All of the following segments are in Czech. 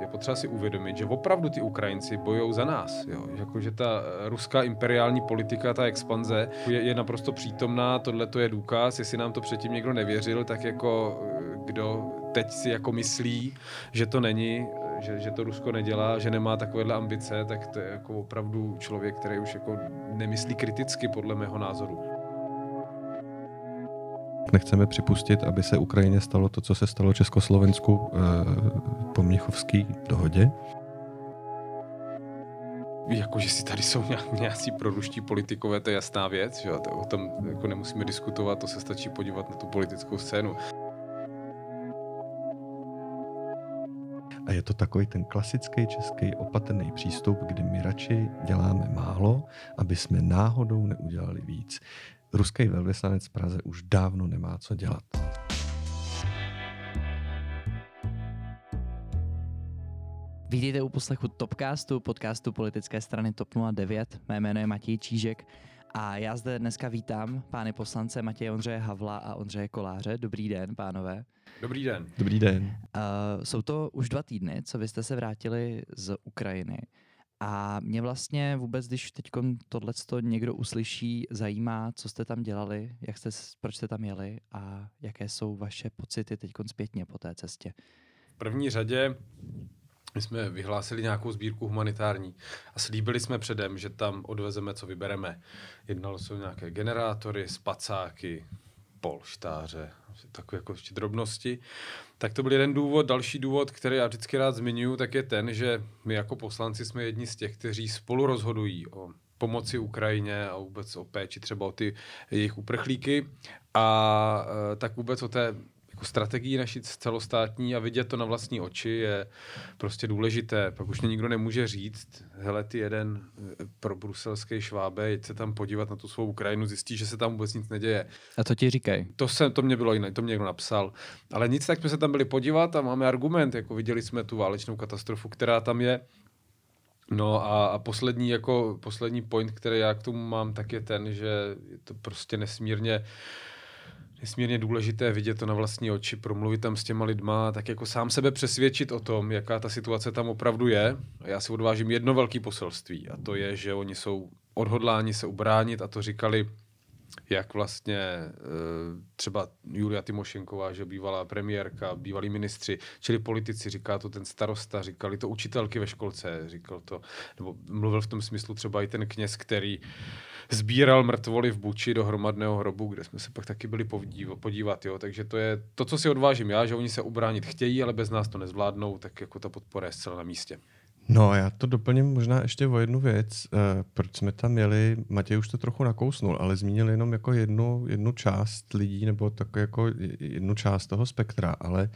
je potřeba si uvědomit, že opravdu ty Ukrajinci bojují za nás. Jo? Jako, že ta ruská imperiální politika, ta expanze je, je naprosto přítomná, tohle to je důkaz, jestli nám to předtím někdo nevěřil, tak jako kdo teď si jako myslí, že to není, že, že to Rusko nedělá, že nemá takovéhle ambice, tak to je jako opravdu člověk, který už jako nemyslí kriticky podle mého názoru. Nechceme připustit, aby se Ukrajině stalo to, co se stalo Československu eh, po Mnichovské dohodě. Jako, že si tady jsou nějací proruští politikové, to je jasná věc, že? To, o tom jako nemusíme diskutovat, to se stačí podívat na tu politickou scénu. A je to takový ten klasický český opatrný přístup, kdy my radši děláme málo, aby jsme náhodou neudělali víc. Ruský velvyslanec v Praze už dávno nemá co dělat. Vítejte u poslechu Topcastu, podcastu politické strany TOP 09. Mé jméno je Matěj Čížek a já zde dneska vítám pány poslance Matěje Ondřeje Havla a Ondřeje Koláře. Dobrý den, pánové. Dobrý den. Dobrý den. Uh, jsou to už dva týdny, co vy jste se vrátili z Ukrajiny. A mě vlastně vůbec, když teď tohle někdo uslyší, zajímá, co jste tam dělali, jak jste, proč jste tam jeli a jaké jsou vaše pocity teď zpětně po té cestě. V první řadě my jsme vyhlásili nějakou sbírku humanitární a slíbili jsme předem, že tam odvezeme, co vybereme. Jednalo se o nějaké generátory, spacáky, polštáře, takové jako ještě drobnosti. Tak to byl jeden důvod. Další důvod, který já vždycky rád zmiňuji, tak je ten, že my jako poslanci jsme jedni z těch, kteří spolu rozhodují o pomoci Ukrajině a vůbec o péči třeba o ty jejich uprchlíky a e, tak vůbec o té jako strategii naší celostátní a vidět to na vlastní oči je prostě důležité. Pak už mě nikdo nemůže říct, hele, ty jeden eh, pro bruselský švábe, jít se tam podívat na tu svou Ukrajinu, zjistí, že se tam vůbec nic neděje. A to ti říkají? To, se, to mě bylo jiné, to mě někdo napsal. Ale nic, tak jsme se tam byli podívat a máme argument, jako viděli jsme tu válečnou katastrofu, která tam je. No a, a poslední, jako, poslední point, který já k tomu mám, tak je ten, že je to prostě nesmírně uh, nesmírně důležité vidět to na vlastní oči, promluvit tam s těma lidma, tak jako sám sebe přesvědčit o tom, jaká ta situace tam opravdu je. A já si odvážím jedno velké poselství a to je, že oni jsou odhodláni se ubránit a to říkali jak vlastně eh, třeba Julia Timošenková, že bývalá premiérka, bývalí ministři, čili politici, říká to ten starosta, říkali to učitelky ve školce, říkal to, nebo mluvil v tom smyslu třeba i ten kněz, který sbíral mrtvoly v Buči do hromadného hrobu, kde jsme se pak taky byli podívat, jo. takže to je to, co si odvážím já, že oni se ubránit chtějí, ale bez nás to nezvládnou, tak jako ta podpora je zcela na místě. No, já to doplním možná ještě o jednu věc. Uh, proč jsme tam jeli, Matěj už to trochu nakousnul, ale zmínil jenom jako jednu, jednu část lidí, nebo tak jako jednu část toho spektra, ale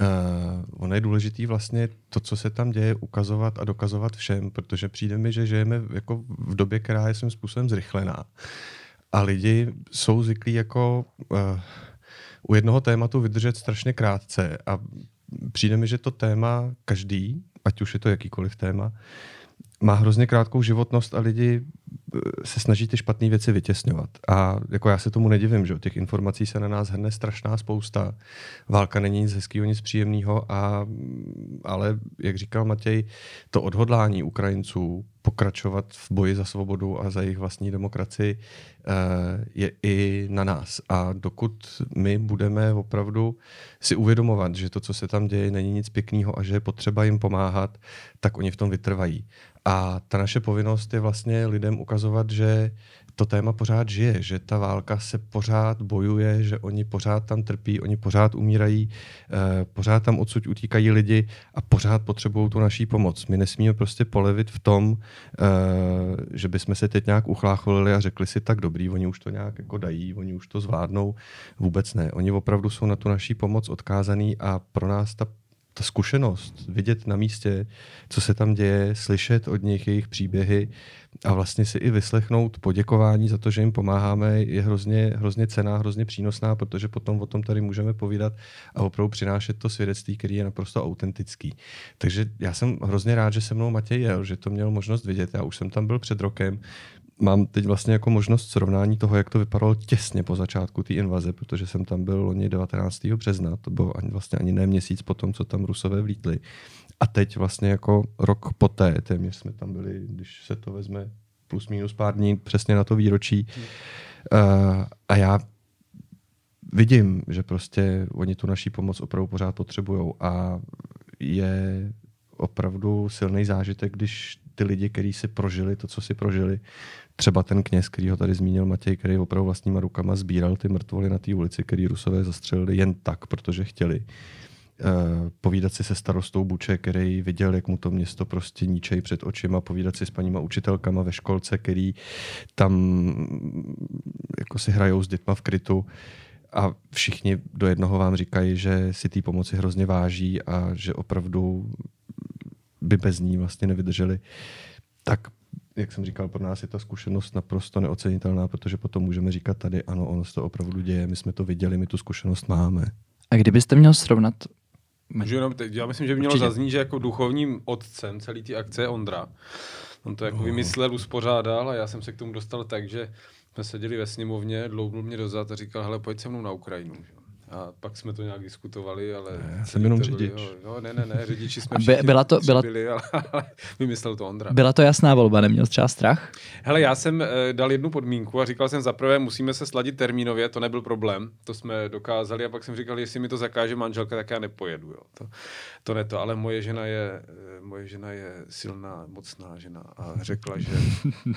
uh, ono je důležitý vlastně to, co se tam děje, ukazovat a dokazovat všem, protože přijde mi, že žijeme jako v době, která je svým způsobem zrychlená. A lidi jsou zvyklí jako uh, u jednoho tématu vydržet strašně krátce a přijde mi, že to téma každý, ať už je to jakýkoliv téma, má hrozně krátkou životnost a lidi eh, se snaží ty špatné věci vytěsňovat. A jako já se tomu nedivím, že těch informací se na nás hrne strašná spousta. Válka není nic hezkého, nic příjemného, a, ale jak říkal Matěj, to odhodlání Ukrajinců pokračovat v boji za svobodu a za jejich vlastní demokracii eh, je i na nás. A dokud my budeme opravdu si uvědomovat, že to, co se tam děje, není nic pěkného a že je potřeba jim pomáhat, tak oni v tom vytrvají. A ta naše povinnost je vlastně lidem ukazovat, že to téma pořád žije, že ta válka se pořád bojuje, že oni pořád tam trpí, oni pořád umírají, eh, pořád tam odsud utíkají lidi a pořád potřebují tu naší pomoc. My nesmíme prostě polevit v tom, eh, že bychom se teď nějak uchlácholili a řekli si tak dobrý, oni už to nějak jako dají, oni už to zvládnou. Vůbec ne. Oni opravdu jsou na tu naší pomoc odkázaný a pro nás ta ta zkušenost, vidět na místě, co se tam děje, slyšet od nich jejich příběhy a vlastně si i vyslechnout poděkování za to, že jim pomáháme, je hrozně, hrozně cená, hrozně přínosná, protože potom o tom tady můžeme povídat a opravdu přinášet to svědectví, který je naprosto autentický. Takže já jsem hrozně rád, že se mnou Matěj jel, že to měl možnost vidět. Já už jsem tam byl před rokem, mám teď vlastně jako možnost srovnání toho, jak to vypadalo těsně po začátku té invaze, protože jsem tam byl loni 19. března, to bylo ani, vlastně ani ne měsíc po tom, co tam Rusové vlítli. A teď vlastně jako rok poté, téměř jsme tam byli, když se to vezme plus minus pár dní přesně na to výročí. Hmm. Uh, a já vidím, že prostě oni tu naší pomoc opravdu pořád potřebují a je opravdu silný zážitek, když ty lidi, kteří si prožili to, co si prožili, třeba ten kněz, který ho tady zmínil Matěj, který opravdu vlastníma rukama sbíral ty mrtvoly na té ulici, který Rusové zastřelili jen tak, protože chtěli. Uh, povídat si se starostou Buče, který viděl, jak mu to město prostě ničej před očima, povídat si s paníma učitelkama ve školce, který tam jako si hrajou s dětma v krytu a všichni do jednoho vám říkají, že si té pomoci hrozně váží a že opravdu by bez ní vlastně nevydrželi. Tak jak jsem říkal, pro nás je ta zkušenost naprosto neocenitelná, protože potom můžeme říkat tady, ano, ono se to opravdu děje, my jsme to viděli, my tu zkušenost máme. A kdybyste měl srovnat Můžu jenom, já myslím, že by mělo Určitě. zaznít, že jako duchovním otcem celý ty akce je Ondra. On to jako oh. vymyslel, uspořádal a já jsem se k tomu dostal tak, že jsme seděli ve sněmovně, dlouho mě dozad a říkal, hele, pojď se mnou na Ukrajinu. A pak jsme to nějak diskutovali, ale... Ne, jsem jenom řidič. Byli, jo, ne, ne, ne, řidiči jsme By, byla to, byla, byli, ale, ale vymyslel to Ondra. Byla to jasná volba, neměl třeba strach? Hele, já jsem uh, dal jednu podmínku a říkal jsem zaprvé, musíme se sladit termínově, to nebyl problém, to jsme dokázali a pak jsem říkal, jestli mi to zakáže manželka, tak já nepojedu. Jo. To, to ne to, ale moje žena je, eh, moje žena je silná, mocná žena a řekla, že uh,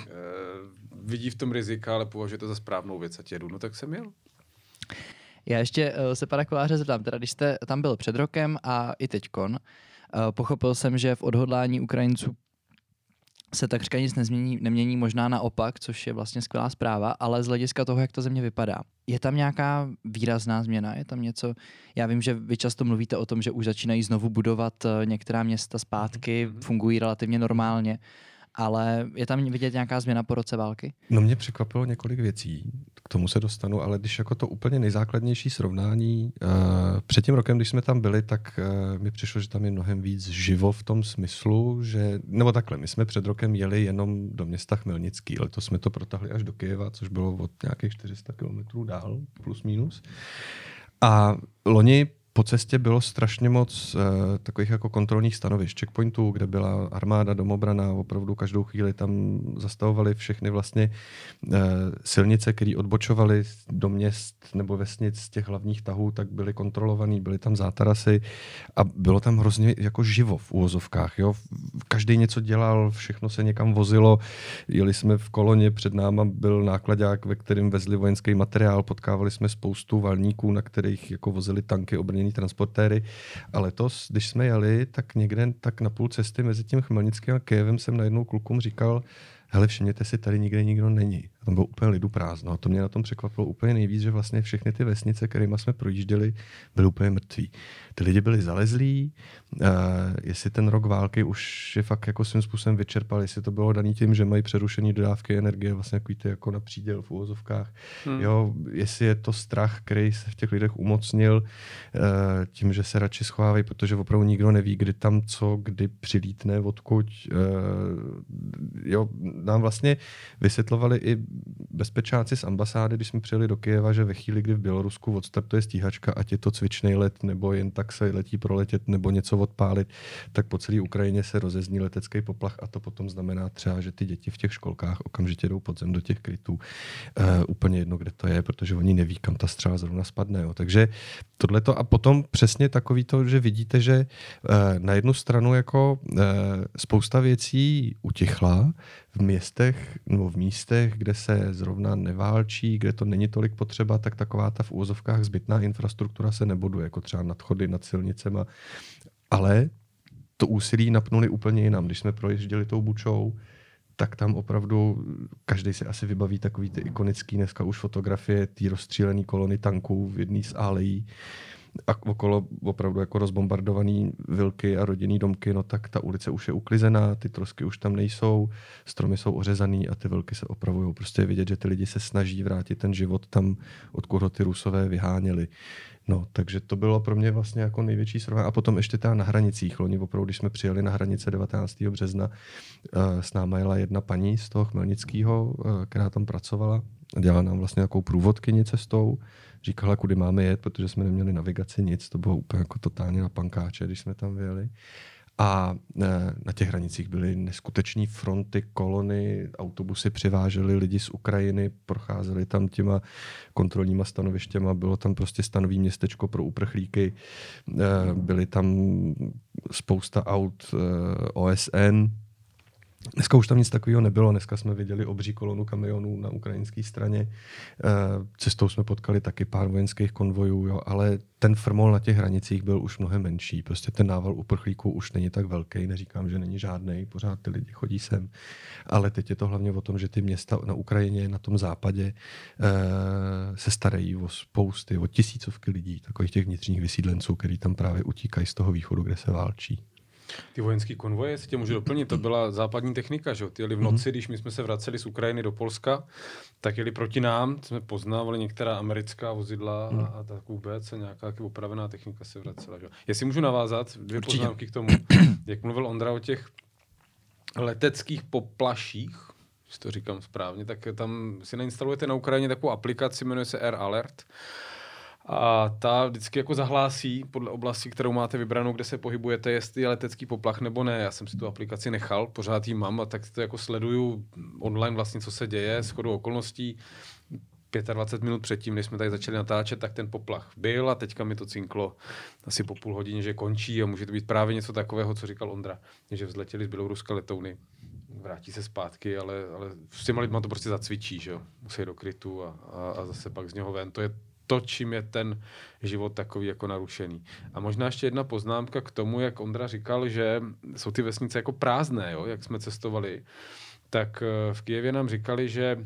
vidí v tom rizika, ale považuje to za správnou věc a jedu. No tak jsem jel. Já ještě uh, se pana Koláře zeptám, teda když jste tam byl před rokem a i teďkon, uh, pochopil jsem, že v odhodlání Ukrajinců se takřka nic nezmění, nemění, možná naopak, což je vlastně skvělá zpráva, ale z hlediska toho, jak ta země vypadá. Je tam nějaká výrazná změna? Je tam něco? Já vím, že vy často mluvíte o tom, že už začínají znovu budovat eh, některá města zpátky, mm-hmm. fungují relativně normálně ale je tam vidět nějaká změna po roce války? No mě překvapilo několik věcí, k tomu se dostanu, ale když jako to úplně nejzákladnější srovnání, uh, před tím rokem, když jsme tam byli, tak uh, mi přišlo, že tam je mnohem víc živo v tom smyslu, že, nebo takhle, my jsme před rokem jeli jenom do města Chmelnický, letos jsme to protahli až do Kyjeva, což bylo od nějakých 400 kilometrů dál, plus minus. A loni po cestě bylo strašně moc uh, takových jako kontrolních stanovišť, checkpointů, kde byla armáda, domobrana, opravdu každou chvíli tam zastavovali všechny vlastně uh, silnice, které odbočovaly do měst nebo vesnic z těch hlavních tahů, tak byly kontrolovaný, byly tam zátarasy a bylo tam hrozně jako živo v úvozovkách. Jo? Každý něco dělal, všechno se někam vozilo, jeli jsme v koloně, před náma byl nákladák, ve kterém vezli vojenský materiál, potkávali jsme spoustu valníků, na kterých jako vozili tanky obrnění jiný transportéry. A letos, když jsme jeli, tak někde tak na půl cesty mezi tím Chmelnickým a Kijevem jsem najednou klukům říkal, hele, všimněte si, tady nikde nikdo není. A tam bylo úplně lidu prázdno. A to mě na tom překvapilo úplně nejvíc, že vlastně všechny ty vesnice, kterými jsme projížděli, byly úplně mrtví. Ty lidi byli zalezlí, uh, jestli ten rok války už je fakt jako svým způsobem vyčerpal, jestli to bylo daný tím, že mají přerušený dodávky energie, vlastně jako ty jako na příděl v úvozovkách. Hmm. Jo, jestli je to strach, který se v těch lidech umocnil uh, tím, že se radši schovávají, protože opravdu nikdo neví, kdy tam co, kdy přilítne, odkud. Uh, jo, nám vlastně vysvětlovali i bezpečáci z ambasády, když jsme přijeli do Kyjeva, že ve chvíli, kdy v Bělorusku odstartuje stíhačka, ať je to cvičný let, nebo jen tak se letí proletět, nebo něco odpálit, tak po celé Ukrajině se rozezní letecký poplach a to potom znamená třeba, že ty děti v těch školkách okamžitě jdou pod zem do těch krytů. Uh, úplně jedno, kde to je, protože oni neví, kam ta střela zrovna spadne. Jo. Takže tohleto a potom přesně takový to, že vidíte, že uh, na jednu stranu jako uh, spousta věcí utichla, v městech nebo v místech, kde se zrovna neválčí, kde to není tolik potřeba, tak taková ta v úvozovkách zbytná infrastruktura se nebuduje, jako třeba nadchody nad silnicema. Ale to úsilí napnuli úplně jinam. Když jsme projížděli tou bučou, tak tam opravdu každý si asi vybaví takový ty ikonický dneska už fotografie té rozstřílené kolony tanků v jedné z alejí a okolo opravdu jako rozbombardovaný vilky a rodinný domky, no tak ta ulice už je uklizená, ty trosky už tam nejsou, stromy jsou ořezaný a ty vilky se opravují. Prostě je vidět, že ty lidi se snaží vrátit ten život tam, odkud ho ty Rusové vyháněli. No, takže to bylo pro mě vlastně jako největší srovnání. A potom ještě ta na hranicích. Loni opravdu, když jsme přijeli na hranice 19. března, uh, s náma jela jedna paní z toho Chmelnického, uh, která tam pracovala. Dělala nám vlastně nějakou průvodkyni cestou. Říkala, kudy máme jet, protože jsme neměli navigaci, nic. To bylo úplně jako totálně na pankáče, když jsme tam vyjeli. A e, na těch hranicích byly neskuteční fronty, kolony, autobusy přivážely lidi z Ukrajiny, procházeli tam těma kontrolníma stanovištěma, bylo tam prostě stanový městečko pro uprchlíky, e, byly tam spousta aut e, OSN, Dneska už tam nic takového nebylo. Dneska jsme viděli obří kolonu kamionů na ukrajinské straně. Eh, cestou jsme potkali taky pár vojenských konvojů, jo, ale ten frmol na těch hranicích byl už mnohem menší. Prostě ten nával uprchlíků už není tak velký. Neříkám, že není žádný, pořád ty lidi chodí sem. Ale teď je to hlavně o tom, že ty města na Ukrajině, na tom západě, eh, se starají o spousty, o tisícovky lidí, takových těch vnitřních vysídlenců, kteří tam právě utíkají z toho východu, kde se válčí. Ty vojenské konvoje, si tě můžu doplnit, to byla západní technika, že Ty jeli v noci, když my jsme se vraceli z Ukrajiny do Polska, tak jeli proti nám, jsme poznávali některá americká vozidla a, mhm. a tak vůbec a nějaká opravená technika se vracela, že Jestli můžu navázat, dvě Určitě. poznámky k tomu, jak mluvil Ondra o těch leteckých poplaších, když to říkám správně, tak tam si nainstalujete na Ukrajině takovou aplikaci, jmenuje se Air Alert a ta vždycky jako zahlásí podle oblasti, kterou máte vybranou, kde se pohybujete, jestli je letecký poplach nebo ne. Já jsem si tu aplikaci nechal, pořád ji mám a tak to jako sleduju online vlastně, co se děje, s chodou okolností. 25 minut předtím, než jsme tady začali natáčet, tak ten poplach byl a teďka mi to cinklo asi po půl hodině, že končí a může to být právě něco takového, co říkal Ondra, že vzletěli z Běloruska letouny vrátí se zpátky, ale, ale s těma lidma to prostě zacvičí, že jo? Musí do krytu a, a, a zase pak z něho ven. To je to, čím je ten život takový jako narušený. A možná ještě jedna poznámka k tomu, jak Ondra říkal, že jsou ty vesnice jako prázdné, jo, jak jsme cestovali. Tak eh, v Kijevě nám říkali, že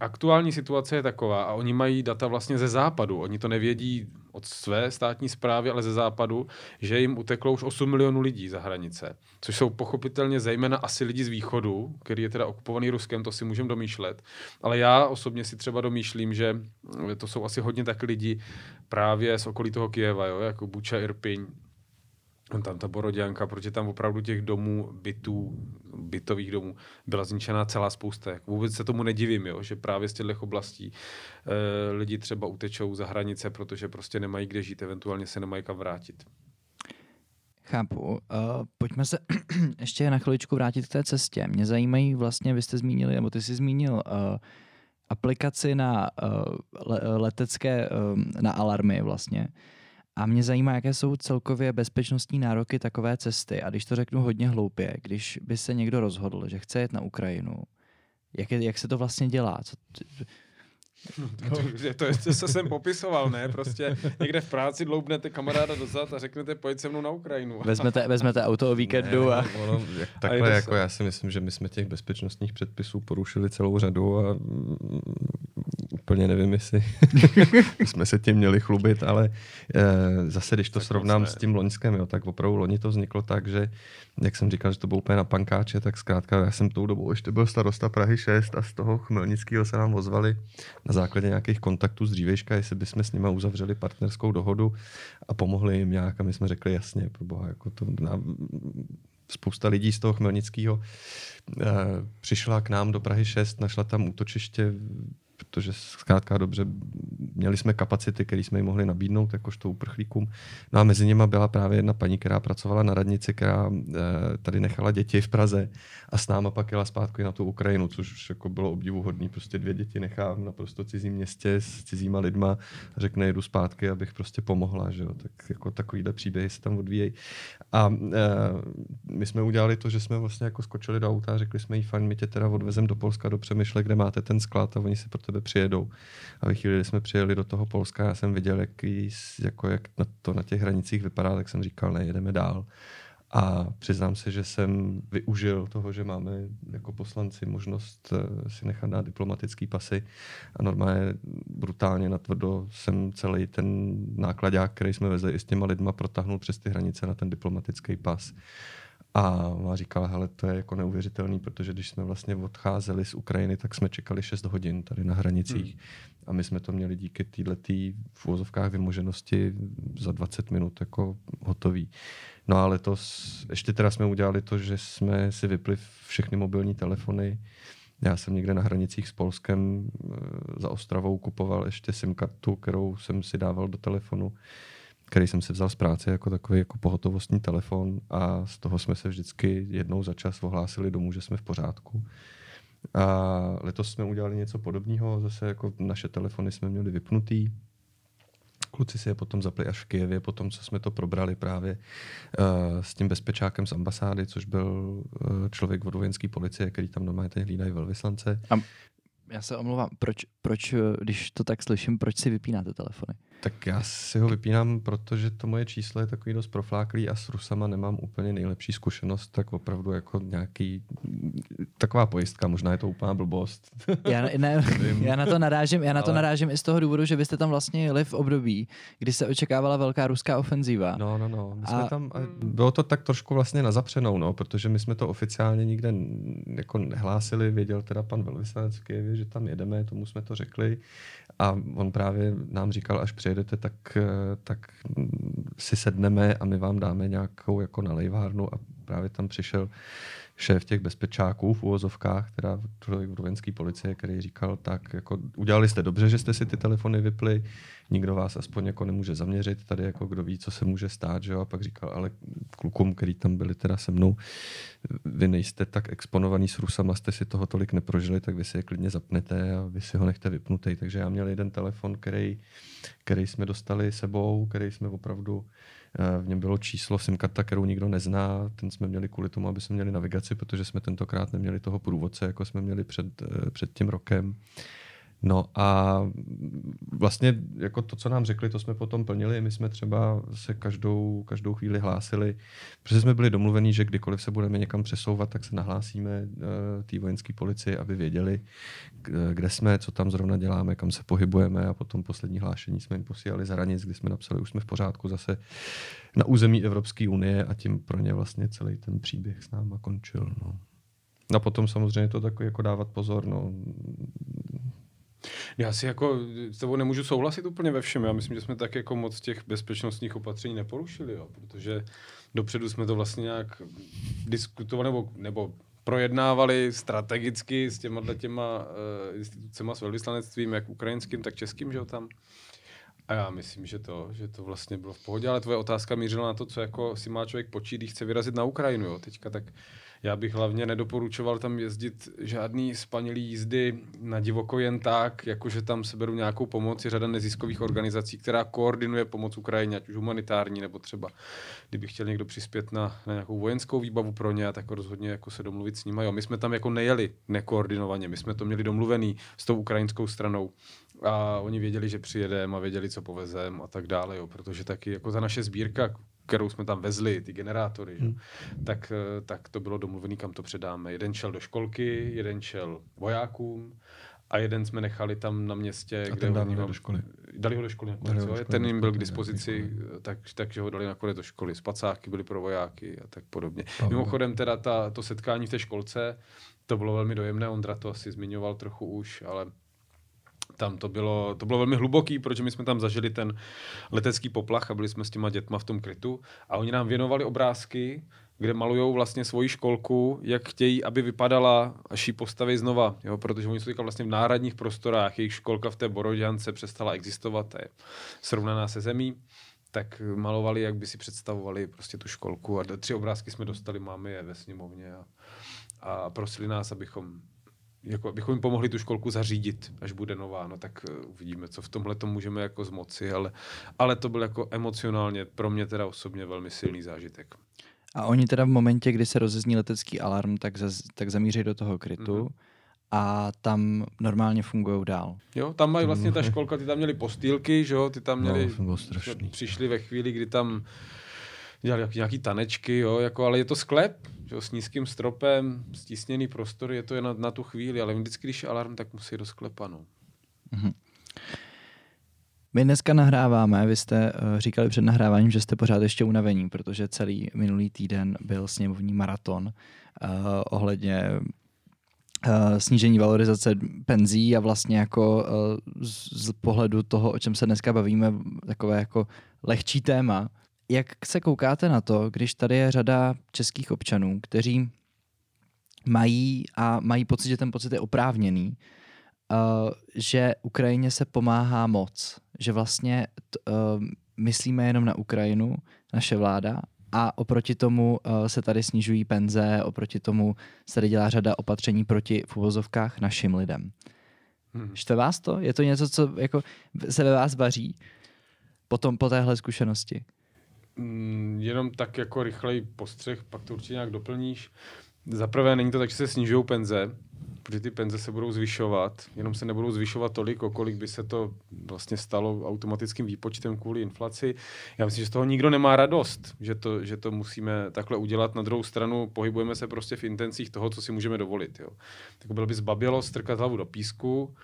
aktuální situace je taková a oni mají data vlastně ze západu. Oni to nevědí od své státní zprávy, ale ze západu, že jim uteklo už 8 milionů lidí za hranice. Což jsou pochopitelně zejména asi lidi z východu, který je teda okupovaný Ruskem, to si můžeme domýšlet. Ale já osobně si třeba domýšlím, že to jsou asi hodně tak lidi právě z okolí toho Kijeva, jo, jako Buča, Irpiň, tam ta Boroděnka, protože tam opravdu těch domů, bytů, bytových domů byla zničená celá spousta. Vůbec se tomu nedivím, jo, že právě z těchto oblastí e, lidi třeba utečou za hranice, protože prostě nemají kde žít, eventuálně se nemají kam vrátit. Chápu. Uh, pojďme se ještě na chviličku vrátit k té cestě. Mě zajímají vlastně, vy jste zmínili, nebo ty jsi zmínil uh, aplikaci na uh, letecké, uh, na alarmy vlastně. A mě zajímá, jaké jsou celkově bezpečnostní nároky takové cesty. A když to řeknu hodně hloupě, když by se někdo rozhodl, že chce jet na Ukrajinu, jak, je, jak se to vlastně dělá? Co, to, to, to, to, jsem popisoval, ne? Prostě někde v práci dloubnete kamaráda dozad a řeknete, pojď se mnou na Ukrajinu. Vezmete, vezmete auto o víkendu ne, a... Ono, jak, takhle, a jako já si myslím, že my jsme těch bezpečnostních předpisů porušili celou řadu a úplně nevím, jestli jsme se tím měli chlubit, ale e, zase, když to tak srovnám s tím loňskem, jo, tak opravdu loni to vzniklo tak, že jak jsem říkal, že to bylo úplně na pankáče, tak zkrátka já jsem tou dobou ještě byl starosta Prahy 6 a z toho Chmelnického se nám ozvali na základě nějakých kontaktů z dřívejška, jestli bychom s nimi uzavřeli partnerskou dohodu a pomohli jim nějak a my jsme řekli jasně, pro boha, jako to na, spousta lidí z toho Chmelnického e, přišla k nám do Prahy 6, našla tam útočiště protože zkrátka dobře měli jsme kapacity, které jsme jim mohli nabídnout jakožto uprchlíkům. No a mezi nimi byla právě jedna paní, která pracovala na radnici, která e, tady nechala děti v Praze a s náma pak jela zpátky na tu Ukrajinu, což jako bylo obdivuhodné. Prostě dvě děti nechá v naprosto cizím městě s cizíma lidma a řekne, jedu zpátky, abych prostě pomohla. Že jo? Tak jako takovýhle příběhy se tam odvíjejí. A e, my jsme udělali to, že jsme vlastně jako skočili do auta a řekli jsme jí, fajn, my tě teda odvezem do Polska, do Přemýšle, kde máte ten sklad a oni si pro tebe přijedou. A ve chvíli, kdy jsme přijeli do toho Polska, já jsem viděl, jak, jako jak to na těch hranicích vypadá, tak jsem říkal, ne, jedeme dál. A přiznám se, že jsem využil toho, že máme jako poslanci možnost eh, si nechat na diplomatický pasy a normálně brutálně natvrdo jsem celý ten nákladák, který jsme vezli i s těma lidma, protáhnul přes ty hranice na ten diplomatický pas. A říkala, hele, to je jako neuvěřitelný, protože když jsme vlastně odcházeli z Ukrajiny, tak jsme čekali 6 hodin tady na hranicích. Hmm. A my jsme to měli díky této v úvozovkách vymoženosti za 20 minut jako hotový. No a letos ještě teda jsme udělali to, že jsme si vypli všechny mobilní telefony. Já jsem někde na hranicích s Polskem eh, za Ostravou kupoval ještě SIM kartu, kterou jsem si dával do telefonu který jsem si vzal z práce jako takový jako pohotovostní telefon a z toho jsme se vždycky jednou za čas ohlásili domů, že jsme v pořádku. A letos jsme udělali něco podobného, zase jako naše telefony jsme měli vypnutý, Kluci si je potom zapli až v Kijevě, potom co jsme to probrali právě uh, s tím bezpečákem z ambasády, což byl uh, člověk od vojenské policie, který tam normálně ten hlídají velvyslance. A já se omlouvám, proč, proč, když to tak slyším, proč si vypínáte telefony? Tak já si ho vypínám, protože to moje číslo je takový dost profláklý a s Rusama nemám úplně nejlepší zkušenost, tak opravdu jako nějaký taková pojistka, možná je to úplná blbost. Já, ne, já na to narážím, já na to Ale... narážím i z toho důvodu, že byste tam vlastně jeli v období, kdy se očekávala velká ruská ofenzíva. No, no, no. My jsme a... tam, bylo to tak trošku vlastně na zapřenou, no, protože my jsme to oficiálně nikde jako nehlásili, věděl teda pan velvyslanec v že tam jedeme, tomu jsme to řekli a on právě nám říkal, až přijedete, tak, tak si sedneme a my vám dáme nějakou jako nalejvárnu a právě tam přišel šéf těch bezpečáků v úvozovkách, teda člověk vojenské policie, který říkal, tak jako udělali jste dobře, že jste si ty telefony vypli, nikdo vás aspoň jako nemůže zaměřit, tady jako kdo ví, co se může stát, že jo? a pak říkal, ale klukům, který tam byli teda se mnou, vy nejste tak exponovaný s Rusama, jste si toho tolik neprožili, tak vy si je klidně zapnete a vy si ho nechte vypnutý. Takže já měl jeden telefon, který, který jsme dostali sebou, který jsme opravdu v něm bylo číslo SIM karta, kterou nikdo nezná. Ten jsme měli kvůli tomu, aby jsme měli navigaci, protože jsme tentokrát neměli toho průvodce, jako jsme měli před, eh, před tím rokem. No a vlastně jako to, co nám řekli, to jsme potom plnili. My jsme třeba se každou, každou chvíli hlásili, protože jsme byli domluveni, že kdykoliv se budeme někam přesouvat, tak se nahlásíme uh, té vojenské policii, aby věděli, kde jsme, co tam zrovna děláme, kam se pohybujeme a potom poslední hlášení jsme jim posílali za hranic, kdy jsme napsali, už jsme v pořádku zase na území Evropské unie a tím pro ně vlastně celý ten příběh s náma končil. No. A potom samozřejmě to takový jako dávat pozor, no, já si jako s tebou nemůžu souhlasit úplně ve všem. Já myslím, že jsme tak jako moc těch bezpečnostních opatření neporušili, jo, protože dopředu jsme to vlastně nějak diskutovali nebo, nebo projednávali strategicky s těma těma uh, institucema s velvyslanectvím, jak ukrajinským, tak českým, že jo, tam. A já myslím, že to, že to vlastně bylo v pohodě, ale tvoje otázka mířila na to, co jako si má člověk počít, když chce vyrazit na Ukrajinu, jo, teďka tak já bych hlavně nedoporučoval tam jezdit žádný spanilý jízdy na divoko jen tak, jakože tam se beru nějakou pomoc. Je řada neziskových organizací, která koordinuje pomoc Ukrajině, ať už humanitární, nebo třeba, kdyby chtěl někdo přispět na, na nějakou vojenskou výbavu pro ně, tak rozhodně jako se domluvit s nimi. Jo, my jsme tam jako nejeli nekoordinovaně, my jsme to měli domluvený s tou ukrajinskou stranou a oni věděli, že přijedeme a věděli, co povezem a tak dále, jo, protože taky jako ta naše sbírka, kterou jsme tam vezli, ty generátory, hmm. že? Tak, eh, tak to bylo domluvený, kam to předáme. Jeden šel do školky, jeden šel vojákům a jeden jsme nechali tam na městě, a kde dali ho do školy. Dali ho do školy nakonec, do školy, ten jim byl k dispozici, tak, takže ho dali nakonec do školy. Spacáky byly pro vojáky a tak podobně. Aha. Mimochodem teda ta, to setkání v té školce, to bylo velmi dojemné, Ondra to asi zmiňoval trochu už, ale tam to bylo, to bylo velmi hluboký, protože my jsme tam zažili ten letecký poplach a byli jsme s těma dětma v tom krytu. A oni nám věnovali obrázky, kde malují vlastně svoji školku, jak chtějí, aby vypadala, až ji postaví znova, jo? protože oni jsou vlastně v náhradních prostorách, jejich školka v té Boroďance přestala existovat, je srovnaná se zemí, tak malovali, jak by si představovali prostě tu školku. A tři obrázky jsme dostali, máme je ve sněmovně a, a prosili nás, abychom jako, abychom jim pomohli tu školku zařídit, až bude nová, no tak uh, uvidíme, co v tomhle to můžeme jako zmoci, ale, ale to byl jako emocionálně pro mě teda osobně velmi silný zážitek. A oni teda v momentě, kdy se rozezní letecký alarm, tak, zaz, tak zamíří do toho krytu mm-hmm. a tam normálně fungují dál. Jo, tam mají vlastně ta školka, ty tam měli postýlky, že jo, ty tam měli, no, přišli ve chvíli, kdy tam dělali nějaký tanečky, jo, jako, ale je to sklep, že s nízkým stropem, stísněný prostor, je to jen na, na tu chvíli, ale vždycky, když je alarm, tak musí do sklepa, no. Mm-hmm. My dneska nahráváme, vy jste uh, říkali před nahráváním, že jste pořád ještě unavení, protože celý minulý týden byl sněmovní maraton uh, ohledně uh, snížení valorizace penzí a vlastně jako z, z pohledu toho, o čem se dneska bavíme, takové jako lehčí téma. Jak se koukáte na to, když tady je řada českých občanů, kteří mají a mají pocit, že ten pocit je oprávněný, uh, že Ukrajině se pomáhá moc, že vlastně t, uh, myslíme jenom na Ukrajinu, naše vláa, a oproti tomu uh, se tady snižují penze, oproti tomu se tady dělá řada opatření proti v uvozovkách našim lidem. Hmm. Štve vás to? Je to něco, co jako se ve vás vaří potom po téhle zkušenosti? Mm, jenom tak jako rychlej postřeh, pak to určitě nějak doplníš. Za prvé není to tak, že se snižují penze, protože ty penze se budou zvyšovat, jenom se nebudou zvyšovat tolik, o kolik by se to vlastně stalo automatickým výpočtem kvůli inflaci. Já myslím, že z toho nikdo nemá radost, že to, že to musíme takhle udělat. Na druhou stranu pohybujeme se prostě v intencích toho, co si můžeme dovolit. Jo. Tak bylo by zbabělo strkat hlavu do písku,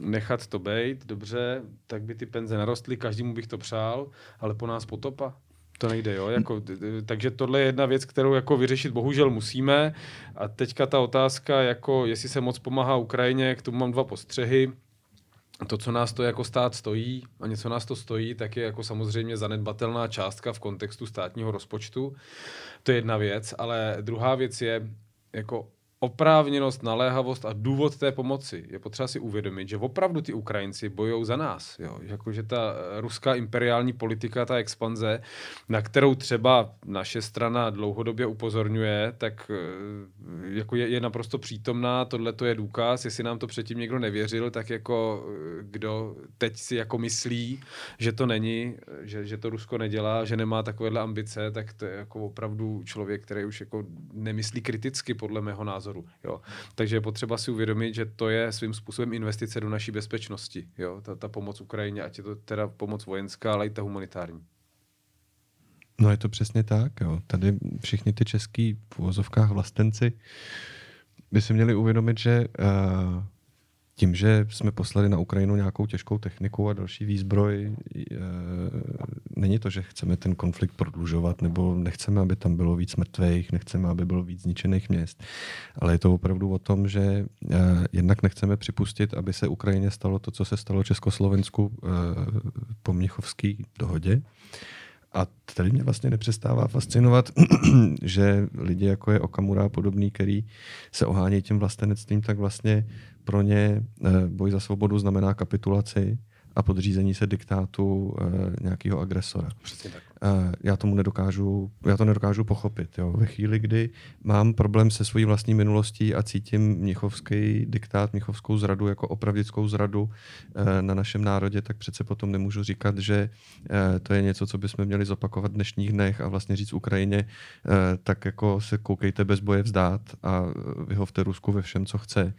nechat to být, dobře, tak by ty penze narostly, každému bych to přál, ale po nás potopa. To nejde, jo. Jako, takže tohle je jedna věc, kterou jako vyřešit bohužel musíme. A teďka ta otázka, jako jestli se moc pomáhá Ukrajině, k tomu mám dva postřehy. To, co nás to jako stát stojí a něco nás to stojí, tak je jako samozřejmě zanedbatelná částka v kontextu státního rozpočtu. To je jedna věc, ale druhá věc je, jako oprávněnost, naléhavost a důvod té pomoci. Je potřeba si uvědomit, že opravdu ty Ukrajinci bojují za nás. Jo? Jako, že ta ruská imperiální politika, ta expanze, na kterou třeba naše strana dlouhodobě upozorňuje, tak eh, jako je, je naprosto přítomná. Tohle to je důkaz. Jestli nám to předtím někdo nevěřil, tak jako eh, kdo teď si jako myslí, že to není, že, že to Rusko nedělá, že nemá takovéhle ambice, tak to je jako opravdu člověk, který už jako nemyslí kriticky podle mého názoru názoru. Jo. Takže je potřeba si uvědomit, že to je svým způsobem investice do naší bezpečnosti. Jo. Ta, ta pomoc Ukrajině, ať je to teda pomoc vojenská, ale i ta humanitární. No je to přesně tak. Jo. Tady všichni ty český v vlastenci by si měli uvědomit, že uh, tím, že jsme poslali na Ukrajinu nějakou těžkou techniku a další výzbroj, e, není to, že chceme ten konflikt prodlužovat, nebo nechceme, aby tam bylo víc mrtvých, nechceme, aby bylo víc zničených měst, ale je to opravdu o tom, že e, jednak nechceme připustit, aby se Ukrajině stalo to, co se stalo Československu e, po Mnichovské dohodě, a tady mě vlastně nepřestává fascinovat, že lidi jako je Okamura a podobný, který se ohání tím vlastenectvím, tak vlastně pro ně eh, boj za svobodu znamená kapitulaci a podřízení se diktátu uh, nějakého agresora. Přesně tak. Já tomu nedokážu, já to nedokážu pochopit. Jo. Ve chvíli, kdy mám problém se svojí vlastní minulostí a cítím mnichovský diktát, mnichovskou zradu jako opravdickou zradu uh, na našem národě, tak přece potom nemůžu říkat, že uh, to je něco, co bychom měli zopakovat v dnešních dnech a vlastně říct Ukrajině, uh, tak jako se koukejte bez boje vzdát a vyhovte Rusku ve všem, co chce.